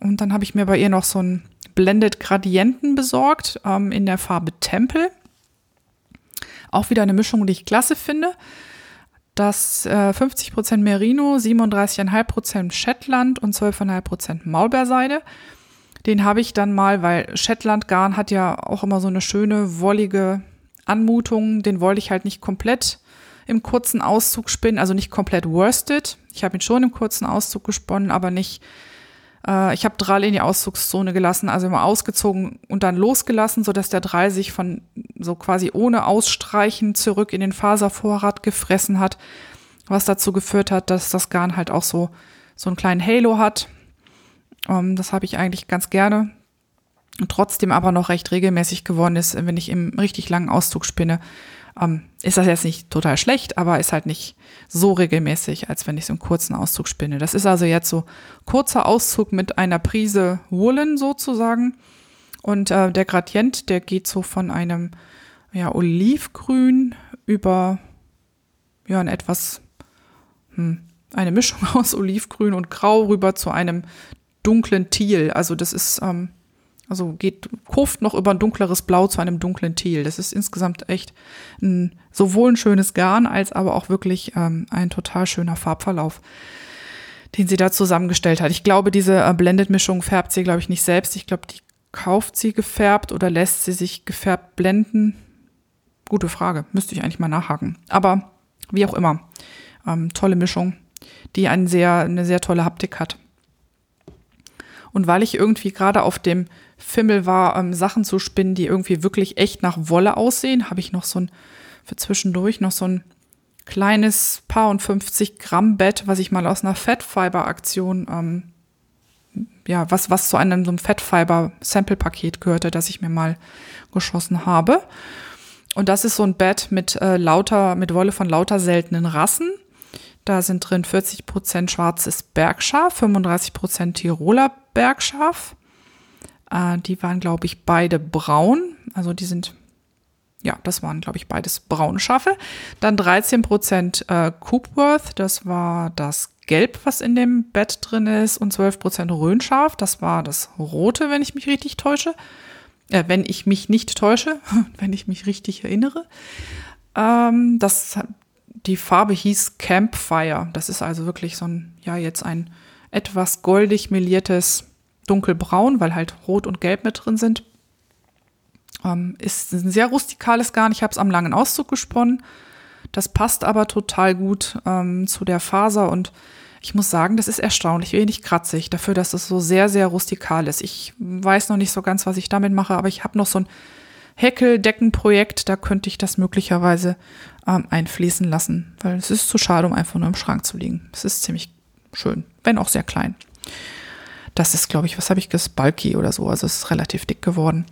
Und dann habe ich mir bei ihr noch so ein Blended Gradienten besorgt ähm, in der Farbe Tempel. Auch wieder eine Mischung, die ich klasse finde. Das äh, 50% Merino, 37,5% Shetland und 12,5% Maulbeerseide. Den habe ich dann mal, weil Shetland-Garn hat ja auch immer so eine schöne, wollige Anmutung. Den wollte ich halt nicht komplett im kurzen Auszug spinnen, also nicht komplett worsted. Ich habe ihn schon im kurzen Auszug gesponnen, aber nicht äh, ich habe Drall in die Auszugszone gelassen, also immer ausgezogen und dann losgelassen, sodass der Drall sich von so quasi ohne Ausstreichen zurück in den Faservorrat gefressen hat, was dazu geführt hat, dass das Garn halt auch so, so einen kleinen Halo hat. Ähm, das habe ich eigentlich ganz gerne. Und trotzdem aber noch recht regelmäßig geworden ist, wenn ich im richtig langen Auszug spinne, ähm, ist das jetzt nicht total schlecht, aber ist halt nicht so regelmäßig, als wenn ich es im kurzen Auszug spinne. Das ist also jetzt so kurzer Auszug mit einer Prise Woolen sozusagen. Und äh, der Gradient, der geht so von einem ja, Olivgrün über ja, ein etwas, hm, eine Mischung aus Olivgrün und Grau rüber zu einem dunklen Thiel. Also das ist ähm, also geht, kurft noch über ein dunkleres Blau zu einem dunklen Teal. Das ist insgesamt echt ein, sowohl ein schönes Garn als aber auch wirklich ähm, ein total schöner Farbverlauf, den sie da zusammengestellt hat. Ich glaube, diese äh, Blended-Mischung färbt sie, glaube ich, nicht selbst. Ich glaube, die kauft sie gefärbt oder lässt sie sich gefärbt blenden. Gute Frage, müsste ich eigentlich mal nachhaken. Aber wie auch immer, ähm, tolle Mischung, die einen sehr, eine sehr tolle Haptik hat. Und weil ich irgendwie gerade auf dem Fimmel war, ähm, Sachen zu spinnen, die irgendwie wirklich echt nach Wolle aussehen, habe ich noch so ein, für zwischendurch noch so ein kleines paar und 50 Gramm Bett, was ich mal aus einer Fettfiber-Aktion, ähm, ja, was, was zu einem so einem Fettfiber-Sample-Paket gehörte, das ich mir mal geschossen habe. Und das ist so ein Bett mit äh, lauter, mit Wolle von lauter seltenen Rassen. Da sind drin 40 Prozent schwarzes Bergschaf, 35 Prozent Tiroler Bergschaf. Äh, die waren, glaube ich, beide braun. Also die sind, ja, das waren, glaube ich, beides braune Schafe. Dann 13 Prozent äh, Coopworth, das war das Gelb, was in dem Bett drin ist. Und 12 Prozent Röhnschaf, das war das Rote, wenn ich mich richtig täusche. Äh, wenn ich mich nicht täusche, wenn ich mich richtig erinnere. Ähm, das die Farbe hieß Campfire. Das ist also wirklich so ein, ja, jetzt ein etwas goldig meliertes dunkelbraun, weil halt rot und gelb mit drin sind. Ähm, ist ein sehr rustikales Garn. Ich habe es am langen Auszug gesponnen. Das passt aber total gut ähm, zu der Faser und ich muss sagen, das ist erstaunlich wenig kratzig dafür, dass es so sehr, sehr rustikal ist. Ich weiß noch nicht so ganz, was ich damit mache, aber ich habe noch so ein Häkeldeckenprojekt, da könnte ich das möglicherweise ähm, einfließen lassen, weil es ist zu schade, um einfach nur im Schrank zu liegen. Es ist ziemlich schön, wenn auch sehr klein. Das ist, glaube ich, was habe ich gesagt, bulky oder so, also es ist relativ dick geworden.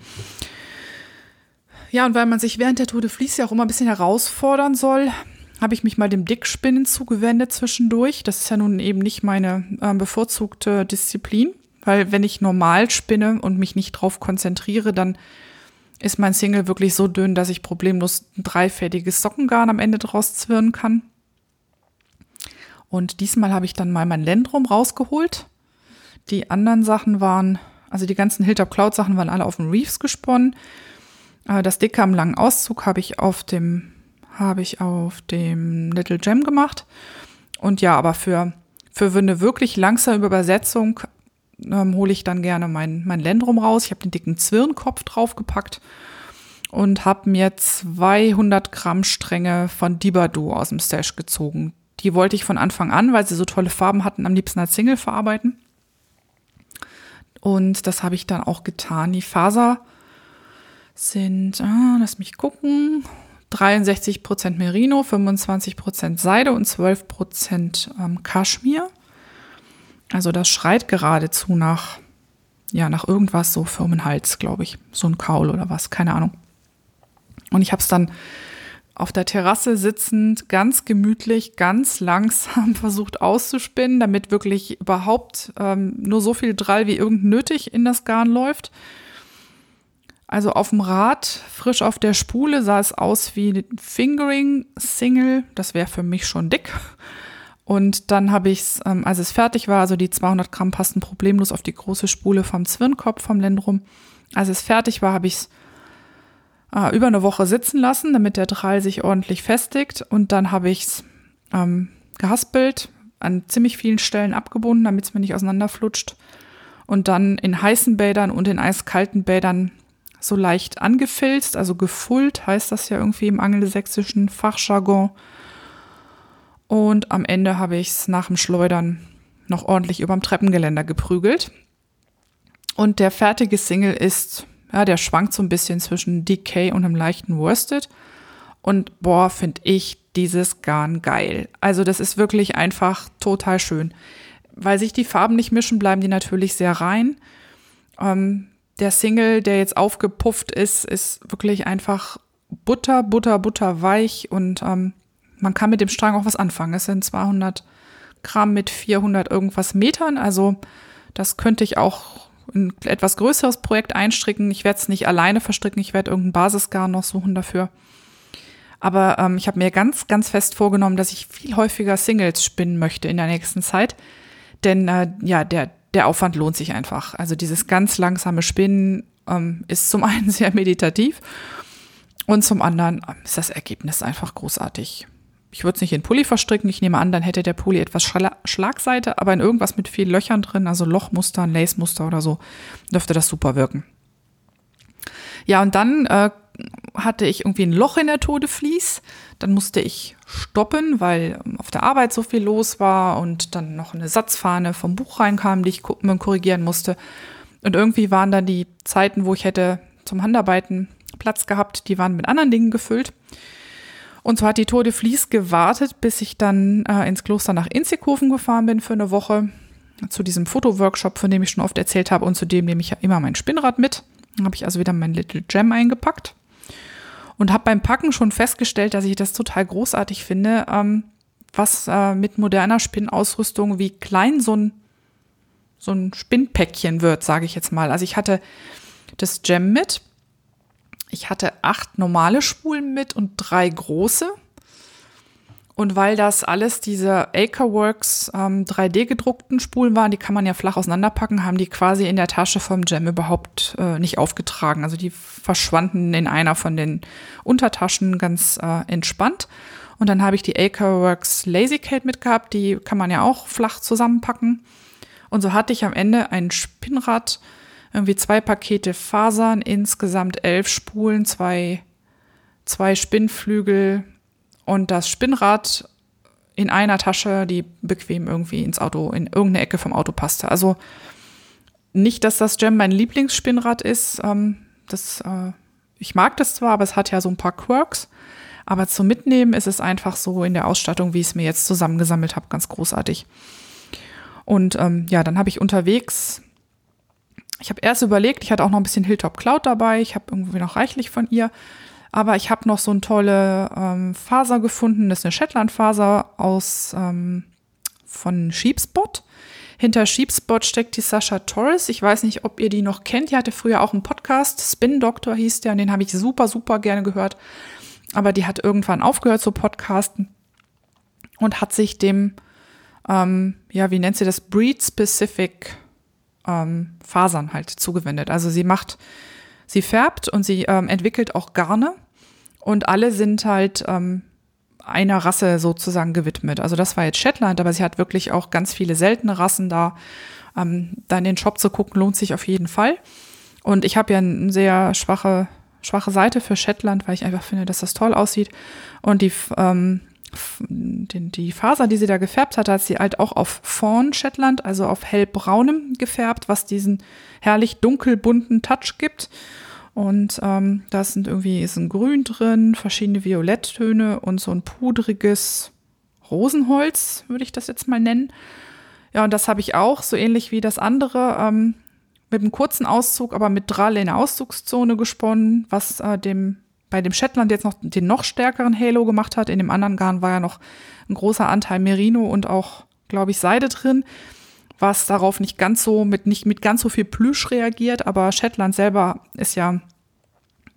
Ja, und weil man sich während der Tour de Vlies ja auch immer ein bisschen herausfordern soll, habe ich mich mal dem Dickspinnen zugewendet zwischendurch. Das ist ja nun eben nicht meine äh, bevorzugte Disziplin, weil wenn ich normal spinne und mich nicht drauf konzentriere, dann ist mein Single wirklich so dünn, dass ich problemlos ein dreifädiges Sockengarn am Ende draus zwirnen kann. Und diesmal habe ich dann mal mein Lendrum rausgeholt. Die anderen Sachen waren, also die ganzen Hilltop Cloud Sachen waren alle auf dem Reefs gesponnen. Äh, das dicke am langen Auszug habe ich auf dem, habe ich auf dem Little Gem gemacht. Und ja, aber für, für eine wirklich langsame Übersetzung ähm, hole ich dann gerne mein, mein Lendrum raus. Ich habe den dicken Zwirnkopf draufgepackt und habe mir 200 Gramm Stränge von Dibadu aus dem Stash gezogen. Die wollte ich von Anfang an, weil sie so tolle Farben hatten, am liebsten als Single verarbeiten. Und das habe ich dann auch getan. Die Faser sind, ah, lass mich gucken, 63% Merino, 25% Seide und 12% ähm, Kaschmir. Also das schreit geradezu nach, ja, nach irgendwas so Firmenhals, glaube ich. So ein Kaul oder was, keine Ahnung. Und ich habe es dann auf der Terrasse sitzend, ganz gemütlich, ganz langsam versucht auszuspinnen, damit wirklich überhaupt ähm, nur so viel Drall wie irgend nötig in das Garn läuft. Also auf dem Rad, frisch auf der Spule, sah es aus wie Fingering Single. Das wäre für mich schon dick. Und dann habe ich es, ähm, als es fertig war, also die 200 Gramm passten problemlos auf die große Spule vom Zwirnkopf vom Lendrum. Als es fertig war, habe ich es äh, über eine Woche sitzen lassen, damit der Drall sich ordentlich festigt. Und dann habe ich es ähm, gehaspelt, an ziemlich vielen Stellen abgebunden, damit es mir nicht auseinanderflutscht. Und dann in heißen Bädern und in eiskalten Bädern so leicht angefilzt, also gefullt heißt das ja irgendwie im angelsächsischen Fachjargon. Und am Ende habe ich es nach dem Schleudern noch ordentlich überm Treppengeländer geprügelt. Und der fertige Single ist, ja, der schwankt so ein bisschen zwischen Decay und einem leichten Worsted. Und boah, finde ich dieses Garn geil. Also das ist wirklich einfach total schön. Weil sich die Farben nicht mischen, bleiben die natürlich sehr rein. Ähm, der Single, der jetzt aufgepufft ist, ist wirklich einfach Butter, Butter, Butter weich und ähm, man kann mit dem Strang auch was anfangen. Es sind 200 Gramm mit 400 irgendwas Metern, also das könnte ich auch ein etwas größeres Projekt einstricken. Ich werde es nicht alleine verstricken, ich werde irgendein Basisgarn noch suchen dafür. Aber ähm, ich habe mir ganz, ganz fest vorgenommen, dass ich viel häufiger Singles spinnen möchte in der nächsten Zeit. Denn äh, ja, der, der Aufwand lohnt sich einfach. Also dieses ganz langsame Spinnen ähm, ist zum einen sehr meditativ und zum anderen ähm, ist das Ergebnis einfach großartig. Ich würde es nicht in Pulli verstricken. Ich nehme an, dann hätte der Pulli etwas Schla Schlagseite, aber in irgendwas mit vielen Löchern drin, also Lochmuster, ein Lace-Muster oder so, dürfte das super wirken. Ja, und dann äh, hatte ich irgendwie ein Loch in der Todeflies. Dann musste ich stoppen, weil auf der Arbeit so viel los war und dann noch eine Satzfahne vom Buch reinkam, die ich korrigieren musste. Und irgendwie waren dann die Zeiten, wo ich hätte zum Handarbeiten Platz gehabt, die waren mit anderen Dingen gefüllt. Und so hat die Tode Vlies gewartet, bis ich dann äh, ins Kloster nach Inzighofen gefahren bin für eine Woche zu diesem Fotoworkshop, von dem ich schon oft erzählt habe und zu dem nehme ich ja immer mein Spinnrad mit. Dann habe ich also wieder mein Little Gem eingepackt und habe beim Packen schon festgestellt, dass ich das total großartig finde, ähm, was äh, mit moderner Spinnausrüstung, wie klein so ein, so ein Spinnpäckchen wird, sage ich jetzt mal. Also ich hatte das Gem mit, ich hatte acht normale Spulen mit und drei große. Und weil das alles diese Acreworks ähm, 3D gedruckten Spulen waren, die kann man ja flach auseinanderpacken, haben die quasi in der Tasche vom Gem überhaupt äh, nicht aufgetragen. Also die verschwanden in einer von den Untertaschen ganz äh, entspannt. Und dann habe ich die Acreworks Lazy Kate mitgehabt, die kann man ja auch flach zusammenpacken. Und so hatte ich am Ende ein Spinnrad, irgendwie zwei Pakete Fasern, insgesamt elf Spulen, zwei, zwei Spinnflügel, und das Spinnrad in einer Tasche, die bequem irgendwie ins Auto, in irgendeine Ecke vom Auto passte. Also nicht, dass das Gem mein Lieblingsspinnrad ist. Ähm, das, äh, ich mag das zwar, aber es hat ja so ein paar Quirks. Aber zum Mitnehmen ist es einfach so in der Ausstattung, wie ich es mir jetzt zusammengesammelt habe, ganz großartig. Und ähm, ja, dann habe ich unterwegs, ich habe erst überlegt, ich hatte auch noch ein bisschen Hilltop Cloud dabei, ich habe irgendwie noch reichlich von ihr. Aber ich habe noch so eine tolle ähm, Faser gefunden. Das ist eine Shetland-Faser aus ähm, von Sheepspot. Hinter Sheepspot steckt die Sascha Torres. Ich weiß nicht, ob ihr die noch kennt. Die hatte früher auch einen Podcast. Spin Doctor hieß der und den habe ich super, super gerne gehört. Aber die hat irgendwann aufgehört zu podcasten und hat sich dem, ähm, ja, wie nennt sie das, Breed-Specific ähm, Fasern halt zugewendet. Also sie macht Sie färbt und sie ähm, entwickelt auch Garne und alle sind halt ähm, einer Rasse sozusagen gewidmet. Also das war jetzt Shetland, aber sie hat wirklich auch ganz viele seltene Rassen da. Ähm, da in den Shop zu gucken, lohnt sich auf jeden Fall. Und ich habe ja eine sehr schwache, schwache Seite für Shetland, weil ich einfach finde, dass das toll aussieht. Und die ähm, die, die Faser, die sie da gefärbt hat, hat sie halt auch auf Fawn Shetland, also auf hellbraunem gefärbt, was diesen herrlich dunkelbunten Touch gibt. Und ähm, da sind irgendwie ist ein Grün drin, verschiedene Violetttöne und so ein pudriges Rosenholz, würde ich das jetzt mal nennen. Ja, und das habe ich auch, so ähnlich wie das andere, ähm, mit einem kurzen Auszug, aber mit Drall in der Auszugszone gesponnen, was äh, dem bei dem Shetland jetzt noch den noch stärkeren Halo gemacht hat. In dem anderen Garn war ja noch ein großer Anteil Merino und auch, glaube ich, Seide drin, was darauf nicht ganz so mit nicht mit ganz so viel Plüsch reagiert. Aber Shetland selber ist ja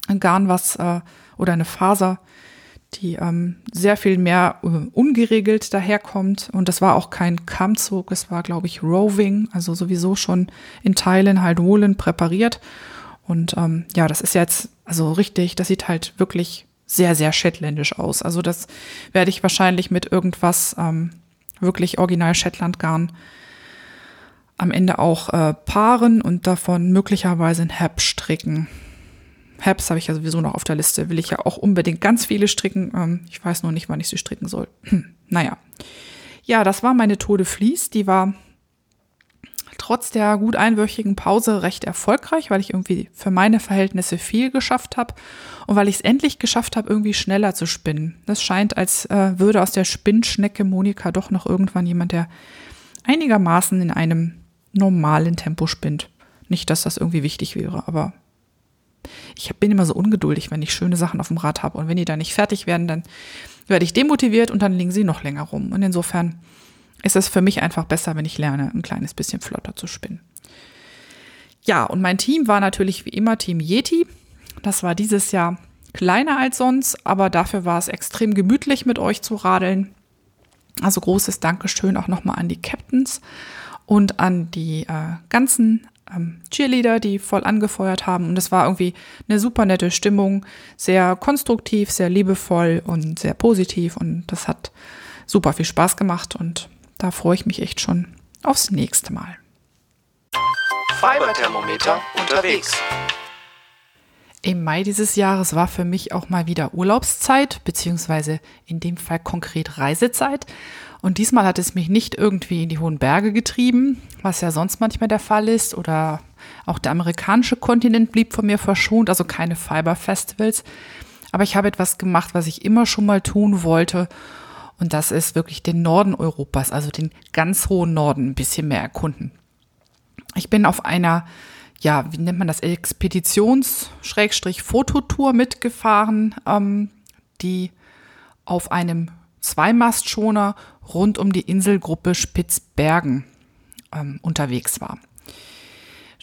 ein Garn, was äh, oder eine Faser, die ähm, sehr viel mehr äh, ungeregelt daherkommt. Und das war auch kein Kammzug, es war, glaube ich, Roving, also sowieso schon in Teilen halt Woolen präpariert. Und ähm, ja, das ist jetzt also richtig, das sieht halt wirklich sehr, sehr shettländisch aus. Also das werde ich wahrscheinlich mit irgendwas ähm, wirklich original Shetland-Garn am Ende auch äh, paaren und davon möglicherweise ein Hab stricken. Habs habe ich ja sowieso noch auf der Liste, will ich ja auch unbedingt ganz viele stricken. Ähm, ich weiß nur nicht, wann ich sie stricken soll. Hm, naja. Ja, das war meine Tode Fließ. Die war trotz der gut einwöchigen Pause recht erfolgreich, weil ich irgendwie für meine Verhältnisse viel geschafft habe und weil ich es endlich geschafft habe, irgendwie schneller zu spinnen. Das scheint, als äh, würde aus der Spinnschnecke Monika doch noch irgendwann jemand, der einigermaßen in einem normalen Tempo spinnt. Nicht, dass das irgendwie wichtig wäre, aber ich bin immer so ungeduldig, wenn ich schöne Sachen auf dem Rad habe und wenn die da nicht fertig werden, dann werde ich demotiviert und dann liegen sie noch länger rum. Und insofern ist es für mich einfach besser, wenn ich lerne, ein kleines bisschen flotter zu spinnen. Ja, und mein Team war natürlich wie immer Team Yeti. Das war dieses Jahr kleiner als sonst, aber dafür war es extrem gemütlich mit euch zu radeln. Also großes Dankeschön auch nochmal an die Captains und an die äh, ganzen ähm, Cheerleader, die voll angefeuert haben. Und es war irgendwie eine super nette Stimmung, sehr konstruktiv, sehr liebevoll und sehr positiv. Und das hat super viel Spaß gemacht und da freue ich mich echt schon aufs nächste Mal. Fiberthermometer unterwegs. Im Mai dieses Jahres war für mich auch mal wieder Urlaubszeit, beziehungsweise in dem Fall konkret Reisezeit. Und diesmal hat es mich nicht irgendwie in die hohen Berge getrieben, was ja sonst manchmal der Fall ist, oder auch der amerikanische Kontinent blieb von mir verschont, also keine Fiber-Festivals. Aber ich habe etwas gemacht, was ich immer schon mal tun wollte und das ist wirklich den Norden Europas, also den ganz hohen Norden, ein bisschen mehr erkunden. Ich bin auf einer, ja, wie nennt man das, Expeditions-Fototour mitgefahren, ähm, die auf einem Zweimastschoner rund um die Inselgruppe Spitzbergen ähm, unterwegs war.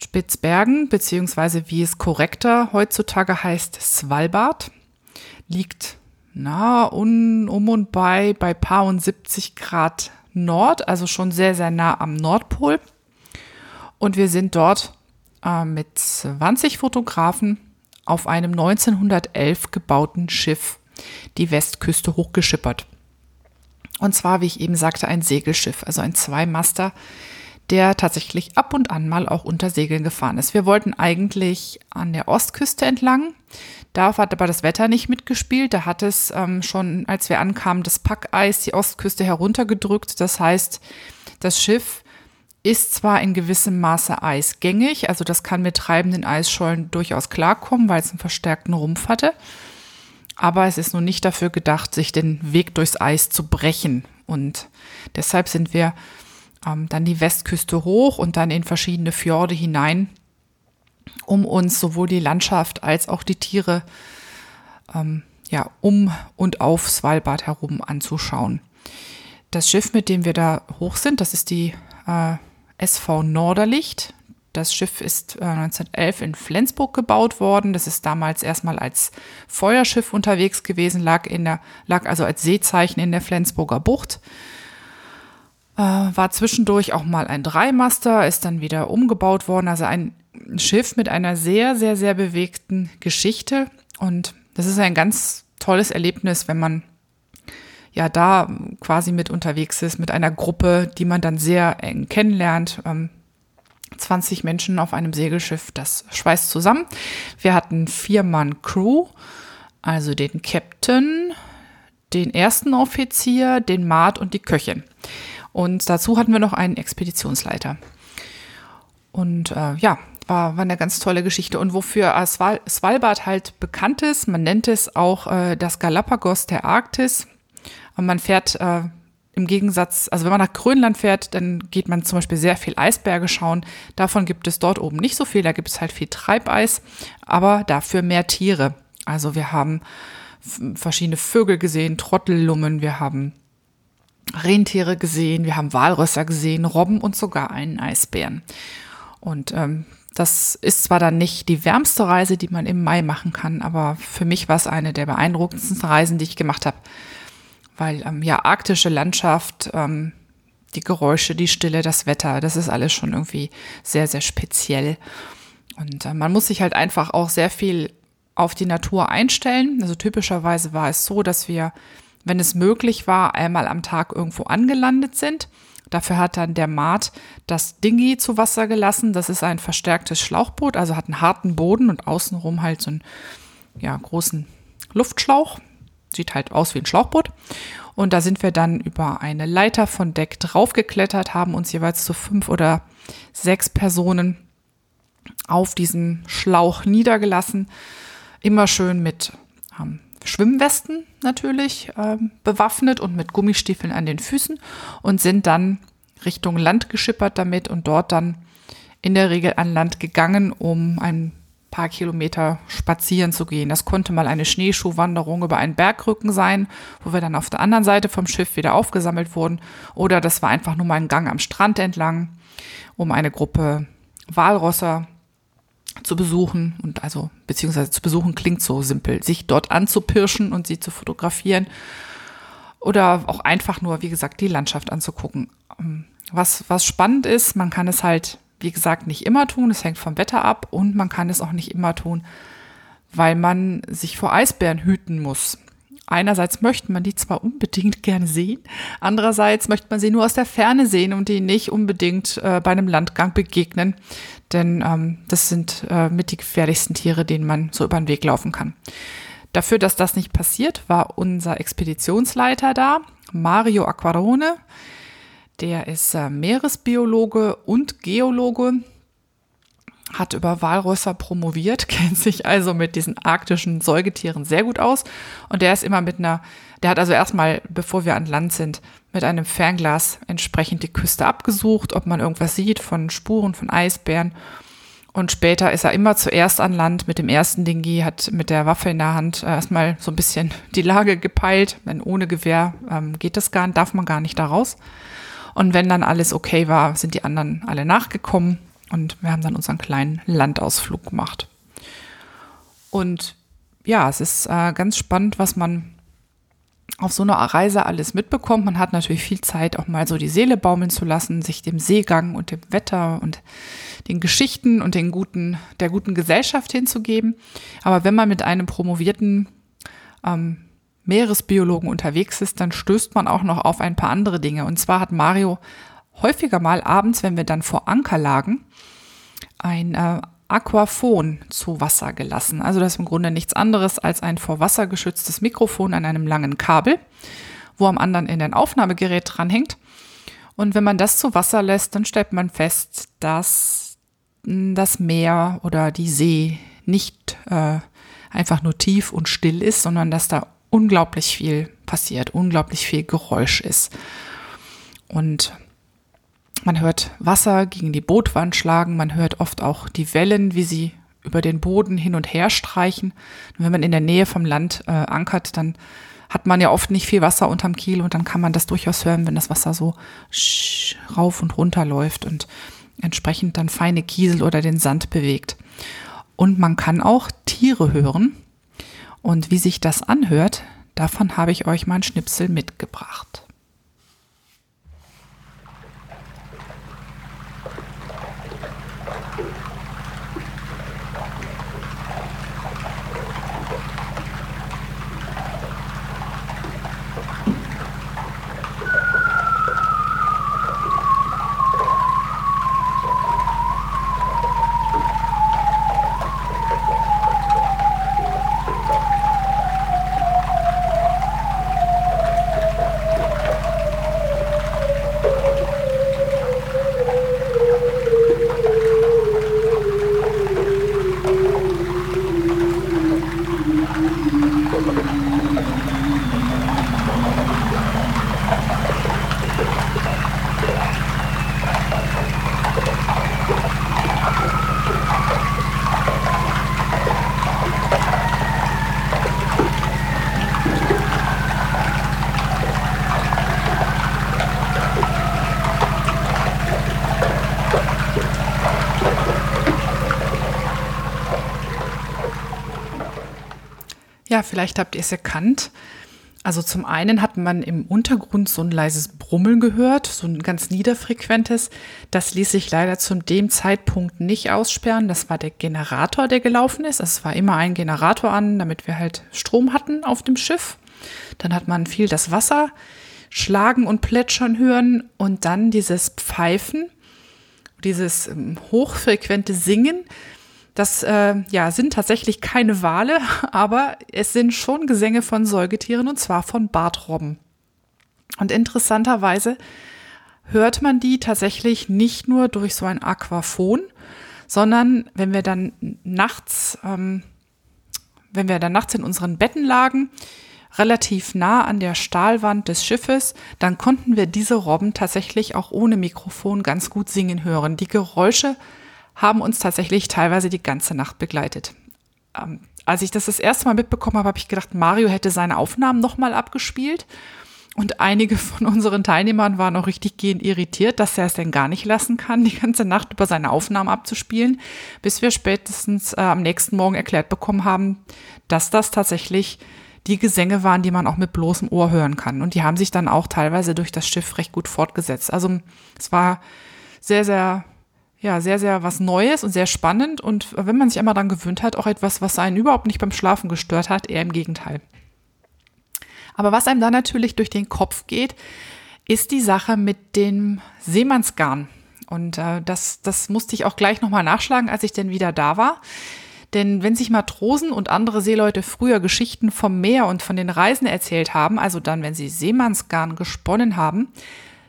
Spitzbergen, beziehungsweise wie es korrekter heutzutage heißt, Svalbard, liegt na, un, um und bei, bei paar und 70 Grad Nord, also schon sehr, sehr nah am Nordpol. Und wir sind dort äh, mit 20 Fotografen auf einem 1911 gebauten Schiff die Westküste hochgeschippert. Und zwar, wie ich eben sagte, ein Segelschiff, also ein Zweimaster, der tatsächlich ab und an mal auch unter Segeln gefahren ist. Wir wollten eigentlich an der Ostküste entlang. Da hat aber das Wetter nicht mitgespielt. Da hat es ähm, schon, als wir ankamen, das Packeis die Ostküste heruntergedrückt. Das heißt, das Schiff ist zwar in gewissem Maße eisgängig, also das kann mit treibenden Eisschollen durchaus klarkommen, weil es einen verstärkten Rumpf hatte. Aber es ist nun nicht dafür gedacht, sich den Weg durchs Eis zu brechen. Und deshalb sind wir ähm, dann die Westküste hoch und dann in verschiedene Fjorde hinein, um uns sowohl die Landschaft als auch die Tiere ähm, ja, um und auf Svalbard herum anzuschauen. Das Schiff, mit dem wir da hoch sind, das ist die äh, SV Norderlicht. Das Schiff ist äh, 1911 in Flensburg gebaut worden. Das ist damals erstmal als Feuerschiff unterwegs gewesen, lag, in der, lag also als Seezeichen in der Flensburger Bucht. Äh, war zwischendurch auch mal ein Dreimaster, ist dann wieder umgebaut worden. Also ein Schiff mit einer sehr, sehr, sehr bewegten Geschichte. Und das ist ein ganz tolles Erlebnis, wenn man ja da quasi mit unterwegs ist, mit einer Gruppe, die man dann sehr eng kennenlernt. 20 ähm, Menschen auf einem Segelschiff, das schweißt zusammen. Wir hatten vier Mann Crew, also den Captain, den ersten Offizier, den Maat und die Köchin. Und dazu hatten wir noch einen Expeditionsleiter. Und äh, ja, war, war eine ganz tolle Geschichte. Und wofür Sval Svalbard halt bekannt ist, man nennt es auch äh, das Galapagos der Arktis. Und man fährt äh, im Gegensatz, also wenn man nach Grönland fährt, dann geht man zum Beispiel sehr viel Eisberge schauen. Davon gibt es dort oben nicht so viel, da gibt es halt viel Treibeis, aber dafür mehr Tiere. Also wir haben verschiedene Vögel gesehen, Trottellummen, wir haben Rentiere gesehen, wir haben Walrösser gesehen, Robben und sogar einen Eisbären. Und ähm, das ist zwar dann nicht die wärmste Reise, die man im Mai machen kann, aber für mich war es eine der beeindruckendsten Reisen, die ich gemacht habe. Weil ähm, ja, arktische Landschaft, ähm, die Geräusche, die Stille, das Wetter, das ist alles schon irgendwie sehr, sehr speziell. Und äh, man muss sich halt einfach auch sehr viel auf die Natur einstellen. Also typischerweise war es so, dass wir, wenn es möglich war, einmal am Tag irgendwo angelandet sind. Dafür hat dann der Maat das Dingi zu Wasser gelassen. Das ist ein verstärktes Schlauchboot, also hat einen harten Boden und außenrum halt so einen ja, großen Luftschlauch. Sieht halt aus wie ein Schlauchboot. Und da sind wir dann über eine Leiter von Deck draufgeklettert, haben uns jeweils zu fünf oder sechs Personen auf diesem Schlauch niedergelassen. Immer schön mit ähm, Schwimmwesten natürlich ähm, bewaffnet und mit Gummistiefeln an den Füßen und sind dann Richtung Land geschippert damit und dort dann in der Regel an Land gegangen, um ein paar Kilometer spazieren zu gehen. Das konnte mal eine Schneeschuhwanderung über einen Bergrücken sein, wo wir dann auf der anderen Seite vom Schiff wieder aufgesammelt wurden. Oder das war einfach nur mal ein Gang am Strand entlang, um eine Gruppe Walrosser zu besuchen und also beziehungsweise zu besuchen klingt so simpel, sich dort anzupirschen und sie zu fotografieren oder auch einfach nur, wie gesagt, die Landschaft anzugucken. Ähm, was, was spannend ist, man kann es halt, wie gesagt, nicht immer tun, es hängt vom Wetter ab und man kann es auch nicht immer tun, weil man sich vor Eisbären hüten muss. Einerseits möchte man die zwar unbedingt gerne sehen, andererseits möchte man sie nur aus der Ferne sehen und die nicht unbedingt äh, bei einem Landgang begegnen, denn ähm, das sind äh, mit die gefährlichsten Tiere, denen man so über den Weg laufen kann. Dafür, dass das nicht passiert, war unser Expeditionsleiter da, Mario Aquarone. Der ist äh, Meeresbiologe und Geologe hat über Walrösser promoviert, kennt sich also mit diesen arktischen Säugetieren sehr gut aus. Und der ist immer mit einer, der hat also erstmal, bevor wir an Land sind, mit einem Fernglas entsprechend die Küste abgesucht, ob man irgendwas sieht von Spuren von Eisbären. Und später ist er immer zuerst an Land mit dem ersten Dingi, hat mit der Waffe in der Hand äh, erstmal so ein bisschen die Lage gepeilt. Denn ohne Gewehr ähm, geht das gar nicht, darf man gar nicht da raus. Und wenn dann alles okay war, sind die anderen alle nachgekommen und wir haben dann unseren kleinen Landausflug gemacht. Und ja, es ist äh, ganz spannend, was man auf so einer Reise alles mitbekommt. Man hat natürlich viel Zeit, auch mal so die Seele baumeln zu lassen, sich dem Seegang und dem Wetter und den Geschichten und den guten, der guten Gesellschaft hinzugeben. Aber wenn man mit einem promovierten ähm, Meeresbiologen unterwegs ist, dann stößt man auch noch auf ein paar andere Dinge. Und zwar hat Mario häufiger mal abends, wenn wir dann vor Anker lagen, ein äh, Aquaphon zu Wasser gelassen. Also das ist im Grunde nichts anderes als ein vor Wasser geschütztes Mikrofon an einem langen Kabel, wo am anderen in ein Aufnahmegerät dranhängt. Und wenn man das zu Wasser lässt, dann stellt man fest, dass das Meer oder die See nicht äh, einfach nur tief und still ist, sondern dass da unglaublich viel passiert, unglaublich viel Geräusch ist. Und man hört Wasser gegen die Bootwand schlagen, man hört oft auch die Wellen, wie sie über den Boden hin und her streichen. Und wenn man in der Nähe vom Land äh, ankert, dann hat man ja oft nicht viel Wasser unterm Kiel und dann kann man das durchaus hören, wenn das Wasser so rauf und runter läuft und entsprechend dann feine Kiesel oder den Sand bewegt. Und man kann auch Tiere hören. Und wie sich das anhört, davon habe ich euch mal ein Schnipsel mitgebracht. Ja, vielleicht habt ihr es erkannt. Also zum einen hat man im Untergrund so ein leises Brummeln gehört, so ein ganz niederfrequentes. Das ließ sich leider zu dem Zeitpunkt nicht aussperren. Das war der Generator, der gelaufen ist. Es war immer ein Generator an, damit wir halt Strom hatten auf dem Schiff. Dann hat man viel das Wasser schlagen und plätschern hören und dann dieses Pfeifen, dieses ähm, hochfrequente Singen das äh, ja, sind tatsächlich keine Wale, aber es sind schon Gesänge von Säugetieren und zwar von Bartrobben. Und interessanterweise hört man die tatsächlich nicht nur durch so ein Aquaphon, sondern wenn wir dann nachts, ähm, wenn wir dann nachts in unseren Betten lagen, relativ nah an der Stahlwand des Schiffes, dann konnten wir diese Robben tatsächlich auch ohne Mikrofon ganz gut singen hören. Die Geräusche haben uns tatsächlich teilweise die ganze Nacht begleitet. Ähm, als ich das das erste Mal mitbekommen habe, habe ich gedacht, Mario hätte seine Aufnahmen nochmal abgespielt. Und einige von unseren Teilnehmern waren auch richtig gehend irritiert, dass er es denn gar nicht lassen kann, die ganze Nacht über seine Aufnahmen abzuspielen, bis wir spätestens äh, am nächsten Morgen erklärt bekommen haben, dass das tatsächlich die Gesänge waren, die man auch mit bloßem Ohr hören kann. Und die haben sich dann auch teilweise durch das Schiff recht gut fortgesetzt. Also es war sehr, sehr ja, sehr, sehr was Neues und sehr spannend. Und wenn man sich einmal daran gewöhnt hat, auch etwas, was einen überhaupt nicht beim Schlafen gestört hat, eher im Gegenteil. Aber was einem dann natürlich durch den Kopf geht, ist die Sache mit dem Seemannsgarn. Und äh, das, das musste ich auch gleich nochmal nachschlagen, als ich denn wieder da war. Denn wenn sich Matrosen und andere Seeleute früher Geschichten vom Meer und von den Reisen erzählt haben, also dann, wenn sie Seemannsgarn gesponnen haben,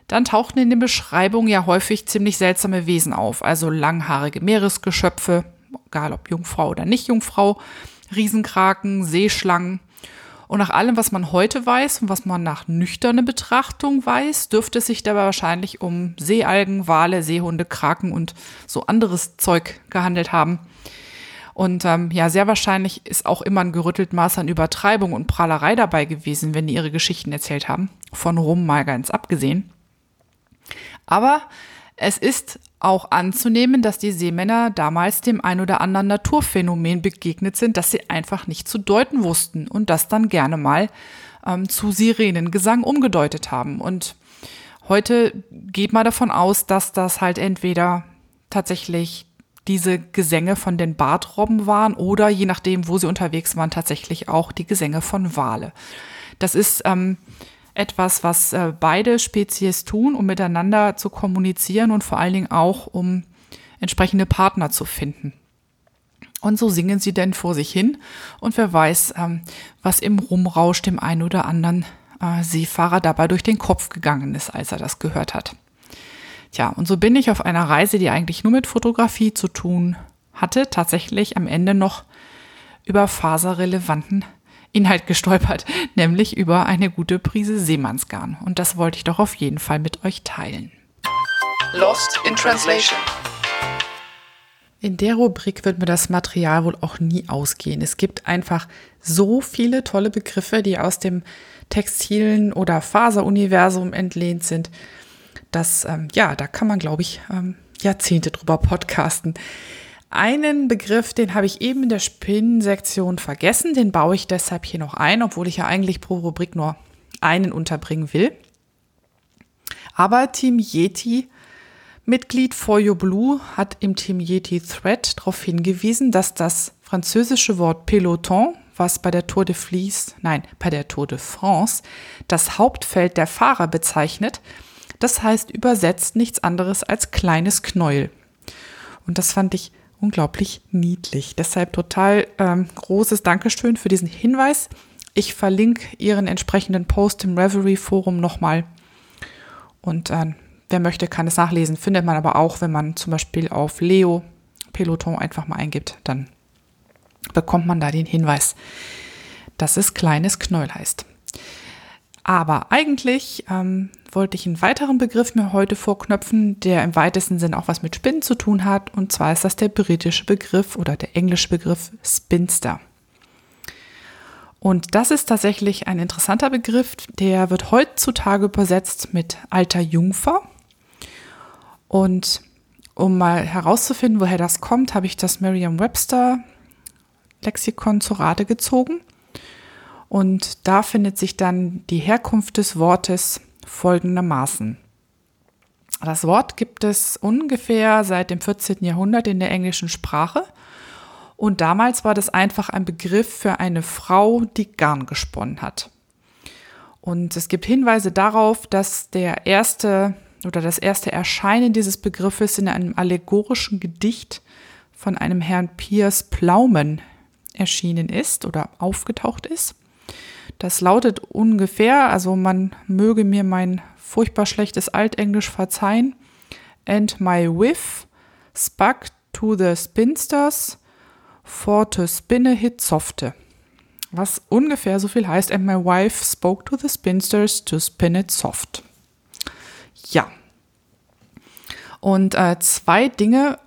dann tauchten in den Beschreibungen ja häufig ziemlich seltsame Wesen auf, also langhaarige Meeresgeschöpfe, egal ob Jungfrau oder nicht Jungfrau, Riesenkraken, Seeschlangen. Und nach allem, was man heute weiß und was man nach nüchterner Betrachtung weiß, dürfte es sich dabei wahrscheinlich um Seealgen, Wale, Seehunde, Kraken und so anderes Zeug gehandelt haben. Und ähm, ja, sehr wahrscheinlich ist auch immer ein gerüttelt Maß an Übertreibung und Prahlerei dabei gewesen, wenn die ihre Geschichten erzählt haben. Von Rum mal ganz abgesehen. Aber es ist auch anzunehmen, dass die Seemänner damals dem ein oder anderen Naturphänomen begegnet sind, das sie einfach nicht zu deuten wussten und das dann gerne mal ähm, zu Sirenengesang umgedeutet haben. Und heute geht man davon aus, dass das halt entweder tatsächlich diese Gesänge von den Bartrobben waren oder je nachdem, wo sie unterwegs waren, tatsächlich auch die Gesänge von Wale. Das ist ähm, etwas, was äh, beide Spezies tun, um miteinander zu kommunizieren und vor allen Dingen auch, um entsprechende Partner zu finden. Und so singen sie denn vor sich hin und wer weiß, ähm, was im Rumrausch dem einen oder anderen äh, Seefahrer dabei durch den Kopf gegangen ist, als er das gehört hat. Tja, und so bin ich auf einer Reise, die eigentlich nur mit Fotografie zu tun hatte, tatsächlich am Ende noch über faserrelevanten Inhalt gestolpert, nämlich über eine gute Prise Seemannsgarn. Und das wollte ich doch auf jeden Fall mit euch teilen. Lost in Translation. In der Rubrik wird mir das Material wohl auch nie ausgehen. Es gibt einfach so viele tolle Begriffe, die aus dem textilen oder Faseruniversum entlehnt sind, dass, ähm, ja, da kann man, glaube ich, ähm, Jahrzehnte drüber podcasten. Einen Begriff, den habe ich eben in der Spinnensektion vergessen, den baue ich deshalb hier noch ein, obwohl ich ja eigentlich pro Rubrik nur einen unterbringen will. Aber Team Yeti Mitglied For You Blue hat im Team Yeti Thread darauf hingewiesen, dass das französische Wort Peloton, was bei der Tour de Vlies, nein, bei der Tour de France das Hauptfeld der Fahrer bezeichnet, das heißt übersetzt nichts anderes als kleines Knäuel. Und das fand ich unglaublich niedlich. Deshalb total ähm, großes Dankeschön für diesen Hinweis. Ich verlinke Ihren entsprechenden Post im Reverie Forum nochmal. Und äh, wer möchte, kann es nachlesen. Findet man aber auch, wenn man zum Beispiel auf Leo Peloton einfach mal eingibt, dann bekommt man da den Hinweis, dass es kleines Knäuel heißt. Aber eigentlich ähm, wollte ich einen weiteren Begriff mir heute vorknöpfen, der im weitesten Sinn auch was mit Spinnen zu tun hat. Und zwar ist das der britische Begriff oder der englische Begriff Spinster. Und das ist tatsächlich ein interessanter Begriff, der wird heutzutage übersetzt mit alter Jungfer. Und um mal herauszufinden, woher das kommt, habe ich das Merriam-Webster Lexikon zu Rate gezogen. Und da findet sich dann die Herkunft des Wortes folgendermaßen. Das Wort gibt es ungefähr seit dem 14. Jahrhundert in der englischen Sprache. Und damals war das einfach ein Begriff für eine Frau, die Garn gesponnen hat. Und es gibt Hinweise darauf, dass der erste oder das erste Erscheinen dieses Begriffes in einem allegorischen Gedicht von einem Herrn Piers Plaumen erschienen ist oder aufgetaucht ist. Das lautet ungefähr, also man möge mir mein furchtbar schlechtes Altenglisch verzeihen. And my whiff spuk to the spinsters for to spin a hit softe. Was ungefähr so viel heißt, and my wife spoke to the spinsters to spin it soft. Ja. Und äh, zwei Dinge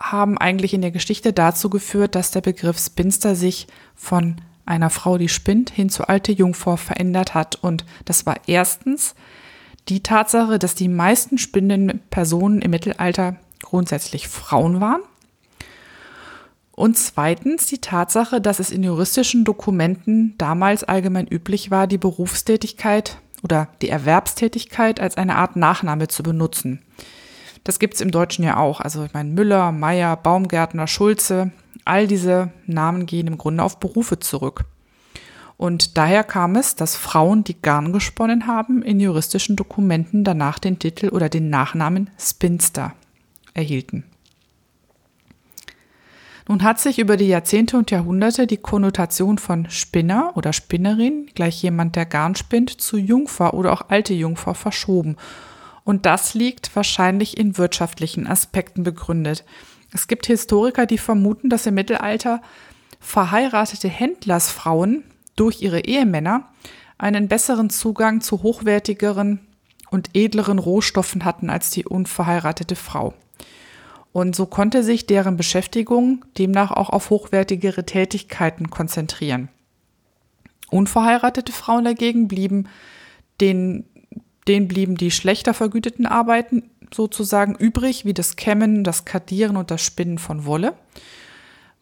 haben eigentlich in der Geschichte dazu geführt, dass der Begriff Spinster sich von einer Frau, die spinnt, hin zu alte Jungfrau verändert hat. Und das war erstens die Tatsache, dass die meisten spinnenden Personen im Mittelalter grundsätzlich Frauen waren. Und zweitens die Tatsache, dass es in juristischen Dokumenten damals allgemein üblich war, die Berufstätigkeit oder die Erwerbstätigkeit als eine Art Nachname zu benutzen. Das gibt es im Deutschen ja auch. Also ich meine Müller, Meier, Baumgärtner, Schulze, all diese Namen gehen im Grunde auf Berufe zurück. Und daher kam es, dass Frauen, die Garn gesponnen haben, in juristischen Dokumenten danach den Titel oder den Nachnamen Spinster erhielten. Nun hat sich über die Jahrzehnte und Jahrhunderte die Konnotation von Spinner oder Spinnerin, gleich jemand, der Garn spinnt, zu Jungfer oder auch alte Jungfer verschoben. Und das liegt wahrscheinlich in wirtschaftlichen Aspekten begründet. Es gibt Historiker, die vermuten, dass im Mittelalter verheiratete Händlersfrauen durch ihre Ehemänner einen besseren Zugang zu hochwertigeren und edleren Rohstoffen hatten als die unverheiratete Frau. Und so konnte sich deren Beschäftigung demnach auch auf hochwertigere Tätigkeiten konzentrieren. Unverheiratete Frauen dagegen blieben, denen, denen blieben die schlechter vergüteten Arbeiten sozusagen übrig, wie das Kämmen, das Kadieren und das Spinnen von Wolle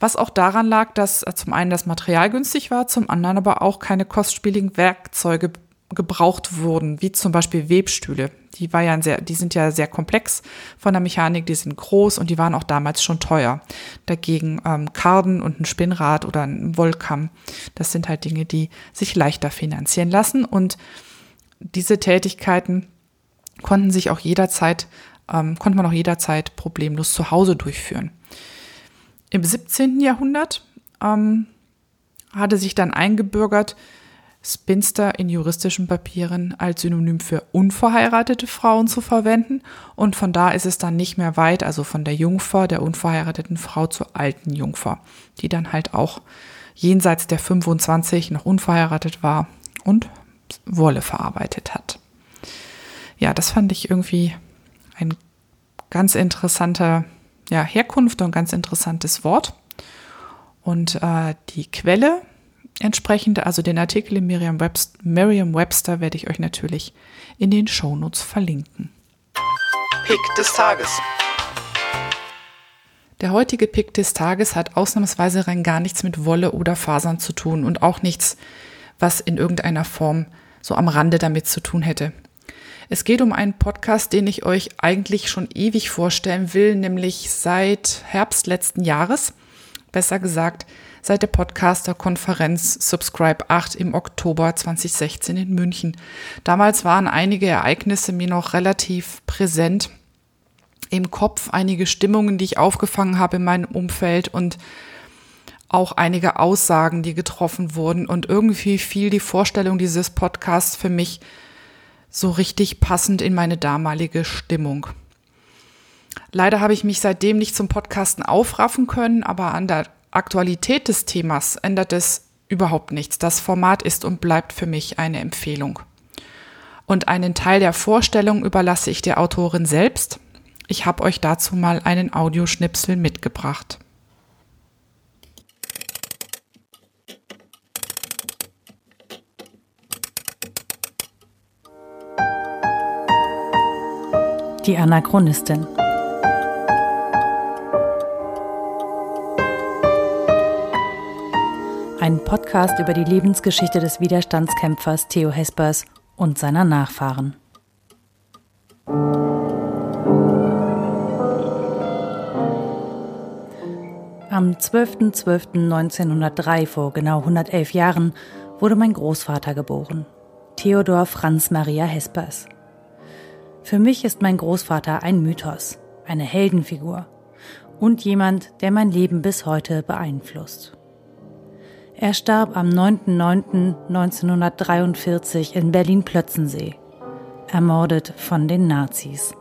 was auch daran lag, dass äh, zum einen das Material günstig war, zum anderen aber auch keine kostspieligen Werkzeuge gebraucht wurden, wie zum Beispiel Webstühle. Die war ja sehr, die sind ja sehr komplex von der Mechanik, die sind groß und die waren auch damals schon teuer. Dagegen ähm, Karden und ein Spinnrad oder ein Wollkamm, das sind halt Dinge, die sich leichter finanzieren lassen und diese Tätigkeiten konnten sich auch jederzeit, ähm, konnte man auch jederzeit problemlos zu Hause durchführen. Im 17. Jahrhundert ähm, hatte sich dann eingebürgert, Spinster in juristischen Papieren als Synonym für unverheiratete Frauen zu verwenden. Und von da ist es dann nicht mehr weit, also von der Jungfer, der unverheirateten Frau zur alten Jungfer, die dann halt auch jenseits der 25 noch unverheiratet war und Wolle verarbeitet hat. Ja, das fand ich irgendwie ein ganz interessanter ja, Herkunft und ganz interessantes Wort. Und äh, die Quelle entsprechend, also den Artikel in Merriam-Webster, Merriam werde ich euch natürlich in den Shownotes verlinken. Pick des Tages. Der heutige Pick des Tages hat ausnahmsweise rein gar nichts mit Wolle oder Fasern zu tun und auch nichts, was in irgendeiner Form so am Rande damit zu tun hätte. Es geht um einen Podcast, den ich euch eigentlich schon ewig vorstellen will, nämlich seit Herbst letzten Jahres. Besser gesagt, seit der Podcaster-Konferenz Subscribe 8 im Oktober 2016 in München. Damals waren einige Ereignisse mir noch relativ präsent im Kopf, einige Stimmungen, die ich aufgefangen habe in meinem Umfeld und auch einige Aussagen, die getroffen wurden. Und irgendwie fiel die Vorstellung dieses Podcasts für mich so richtig passend in meine damalige Stimmung. Leider habe ich mich seitdem nicht zum Podcasten aufraffen können, aber an der Aktualität des Themas ändert es überhaupt nichts. Das Format ist und bleibt für mich eine Empfehlung. Und einen Teil der Vorstellung überlasse ich der Autorin selbst. Ich habe euch dazu mal einen Audioschnipsel mitgebracht. Die Anachronistin. Ein Podcast über die Lebensgeschichte des Widerstandskämpfers Theo Hespers und seiner Nachfahren. Am 12.12.1903, vor genau 111 Jahren, wurde mein Großvater geboren, Theodor Franz Maria Hespers. Für mich ist mein Großvater ein Mythos, eine Heldenfigur und jemand, der mein Leben bis heute beeinflusst. Er starb am 9.9.1943 in Berlin-Plötzensee, ermordet von den Nazis.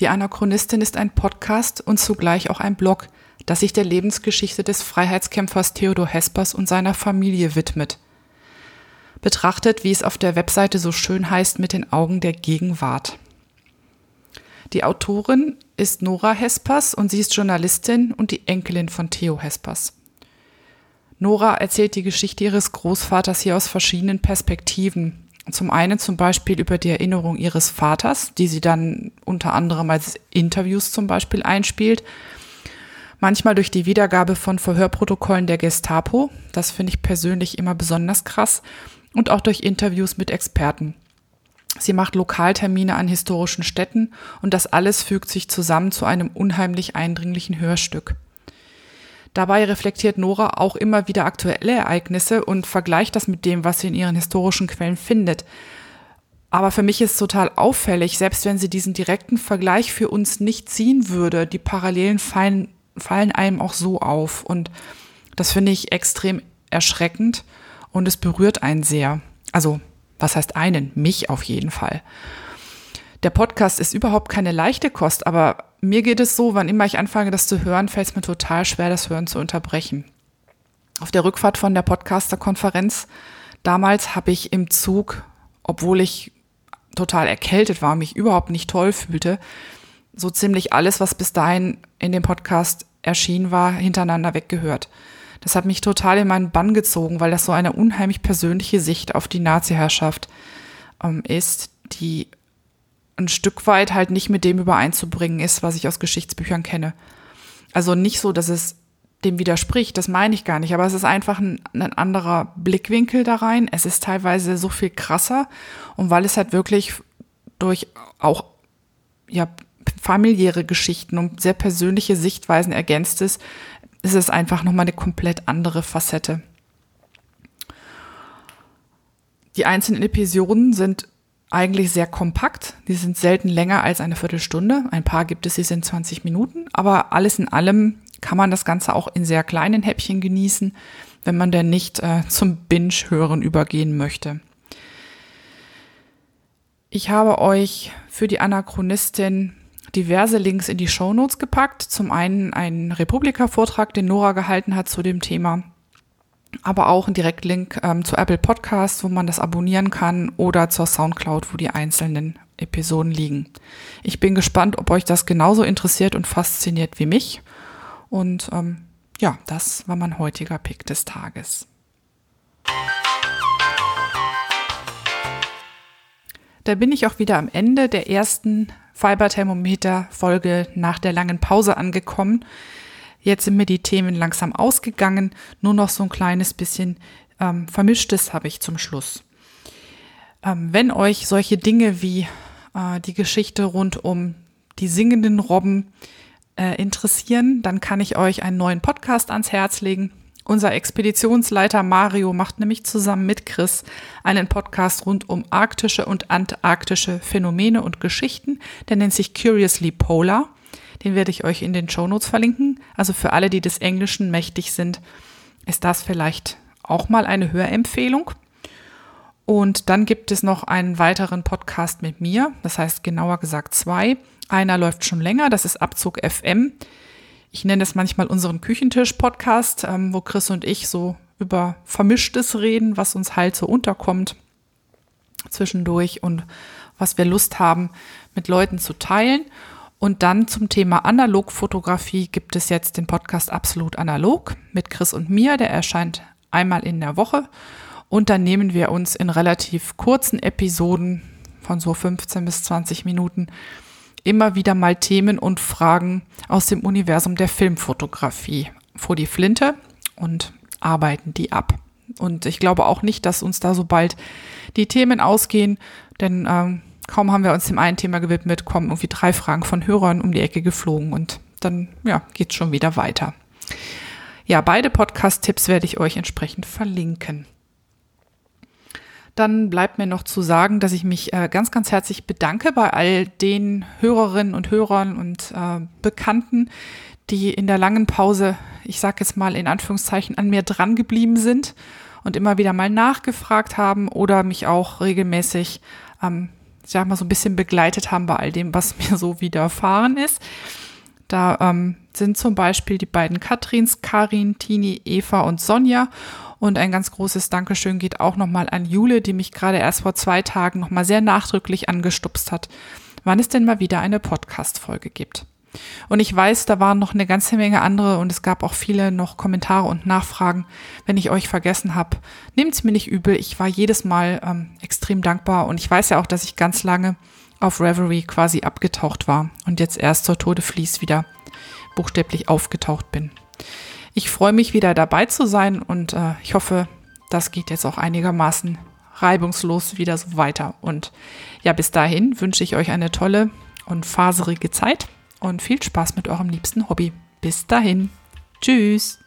Die Anachronistin ist ein Podcast und zugleich auch ein Blog, das sich der Lebensgeschichte des Freiheitskämpfers Theodor Hespers und seiner Familie widmet. Betrachtet, wie es auf der Webseite so schön heißt, mit den Augen der Gegenwart. Die Autorin ist Nora Hespers und sie ist Journalistin und die Enkelin von Theo Hespers. Nora erzählt die Geschichte ihres Großvaters hier aus verschiedenen Perspektiven zum einen zum Beispiel über die Erinnerung ihres Vaters, die sie dann unter anderem als Interviews zum Beispiel einspielt. Manchmal durch die Wiedergabe von Verhörprotokollen der Gestapo. Das finde ich persönlich immer besonders krass. Und auch durch Interviews mit Experten. Sie macht Lokaltermine an historischen Städten und das alles fügt sich zusammen zu einem unheimlich eindringlichen Hörstück. Dabei reflektiert Nora auch immer wieder aktuelle Ereignisse und vergleicht das mit dem, was sie in ihren historischen Quellen findet. Aber für mich ist total auffällig, selbst wenn sie diesen direkten Vergleich für uns nicht ziehen würde, die Parallelen fallen, fallen einem auch so auf. Und das finde ich extrem erschreckend und es berührt einen sehr. Also, was heißt einen? Mich auf jeden Fall. Der Podcast ist überhaupt keine leichte Kost, aber mir geht es so, wann immer ich anfange, das zu hören, fällt es mir total schwer, das Hören zu unterbrechen. Auf der Rückfahrt von der Podcaster-Konferenz damals habe ich im Zug, obwohl ich total erkältet war mich überhaupt nicht toll fühlte, so ziemlich alles, was bis dahin in dem Podcast erschienen war, hintereinander weggehört. Das hat mich total in meinen Bann gezogen, weil das so eine unheimlich persönliche Sicht auf die Nazi-Herrschaft ähm, ist, die ein Stück weit halt nicht mit dem übereinzubringen ist, was ich aus Geschichtsbüchern kenne. Also nicht so, dass es dem widerspricht, das meine ich gar nicht, aber es ist einfach ein, ein, anderer Blickwinkel da rein. Es ist teilweise so viel krasser und weil es halt wirklich durch auch ja familiäre Geschichten und sehr persönliche Sichtweisen ergänzt ist, ist es einfach nochmal eine komplett andere Facette. Die einzelnen Episoden sind eigentlich sehr kompakt. Die sind selten länger als eine Viertelstunde. Ein paar gibt es, die sind 20 Minuten. Aber alles in allem kann man das Ganze auch in sehr kleinen Häppchen genießen, wenn man denn nicht äh, zum Binge-Hören übergehen möchte. Ich habe euch für die Anachronistin diverse Links in die Show Notes gepackt. Zum einen einen Republika-Vortrag, den Nora gehalten hat zu dem Thema aber auch ein Direktlink ähm, zu Apple Podcasts, wo man das abonnieren kann oder zur Soundcloud, wo die einzelnen Episoden liegen. Ich bin gespannt, ob euch das genauso interessiert und fasziniert wie mich. Und ähm, ja, das war mein heutiger Pick des Tages. Da bin ich auch wieder am Ende der ersten Fiberthermometer-Folge nach der langen Pause angekommen. Jetzt sind mir die Themen langsam ausgegangen. Nur noch so ein kleines bisschen ähm, Vermischtes habe ich zum Schluss. Ähm, wenn euch solche Dinge wie äh, die Geschichte rund um die singenden Robben äh, interessieren, dann kann ich euch einen neuen Podcast ans Herz legen. Unser Expeditionsleiter Mario macht nämlich zusammen mit Chris einen Podcast rund um arktische und antarktische Phänomene und Geschichten. Der nennt sich Curiously Polar. Den werde ich euch in den Show Notes verlinken. Also für alle, die des Englischen mächtig sind, ist das vielleicht auch mal eine Hörempfehlung. Und dann gibt es noch einen weiteren Podcast mit mir, das heißt genauer gesagt zwei. Einer läuft schon länger, das ist Abzug FM. Ich nenne es manchmal unseren Küchentisch-Podcast, ähm, wo Chris und ich so über Vermischtes reden, was uns halt so unterkommt zwischendurch und was wir Lust haben, mit Leuten zu teilen. Und dann zum Thema Analogfotografie gibt es jetzt den Podcast Absolut Analog mit Chris und mir. Der erscheint einmal in der Woche. Und dann nehmen wir uns in relativ kurzen Episoden, von so 15 bis 20 Minuten immer wieder mal Themen und Fragen aus dem Universum der Filmfotografie vor die Flinte und arbeiten die ab. Und ich glaube auch nicht, dass uns da so bald die Themen ausgehen, denn ähm, kaum haben wir uns dem einen Thema gewidmet, kommen irgendwie drei Fragen von Hörern um die Ecke geflogen und dann ja, geht's schon wieder weiter. Ja, beide Podcast-Tipps werde ich euch entsprechend verlinken. Dann bleibt mir noch zu sagen, dass ich mich äh, ganz, ganz herzlich bedanke bei all den Hörerinnen und Hörern und äh, Bekannten, die in der langen Pause, ich sage jetzt mal in Anführungszeichen, an mir dran geblieben sind und immer wieder mal nachgefragt haben oder mich auch regelmäßig, ähm, ich sag mal, so ein bisschen begleitet haben bei all dem, was mir so widerfahren ist. Da ähm, sind zum Beispiel die beiden Katrins, Karin, Tini, Eva und Sonja. Und ein ganz großes Dankeschön geht auch nochmal an Jule, die mich gerade erst vor zwei Tagen nochmal sehr nachdrücklich angestupst hat, wann es denn mal wieder eine Podcast-Folge gibt. Und ich weiß, da waren noch eine ganze Menge andere und es gab auch viele noch Kommentare und Nachfragen. Wenn ich euch vergessen habe, nehmt's mir nicht übel. Ich war jedes Mal ähm, extrem dankbar und ich weiß ja auch, dass ich ganz lange auf Reverie quasi abgetaucht war und jetzt erst zur Tode fließt wieder buchstäblich aufgetaucht bin. Ich freue mich wieder dabei zu sein und äh, ich hoffe, das geht jetzt auch einigermaßen reibungslos wieder so weiter. Und ja, bis dahin wünsche ich euch eine tolle und faserige Zeit und viel Spaß mit eurem liebsten Hobby. Bis dahin. Tschüss.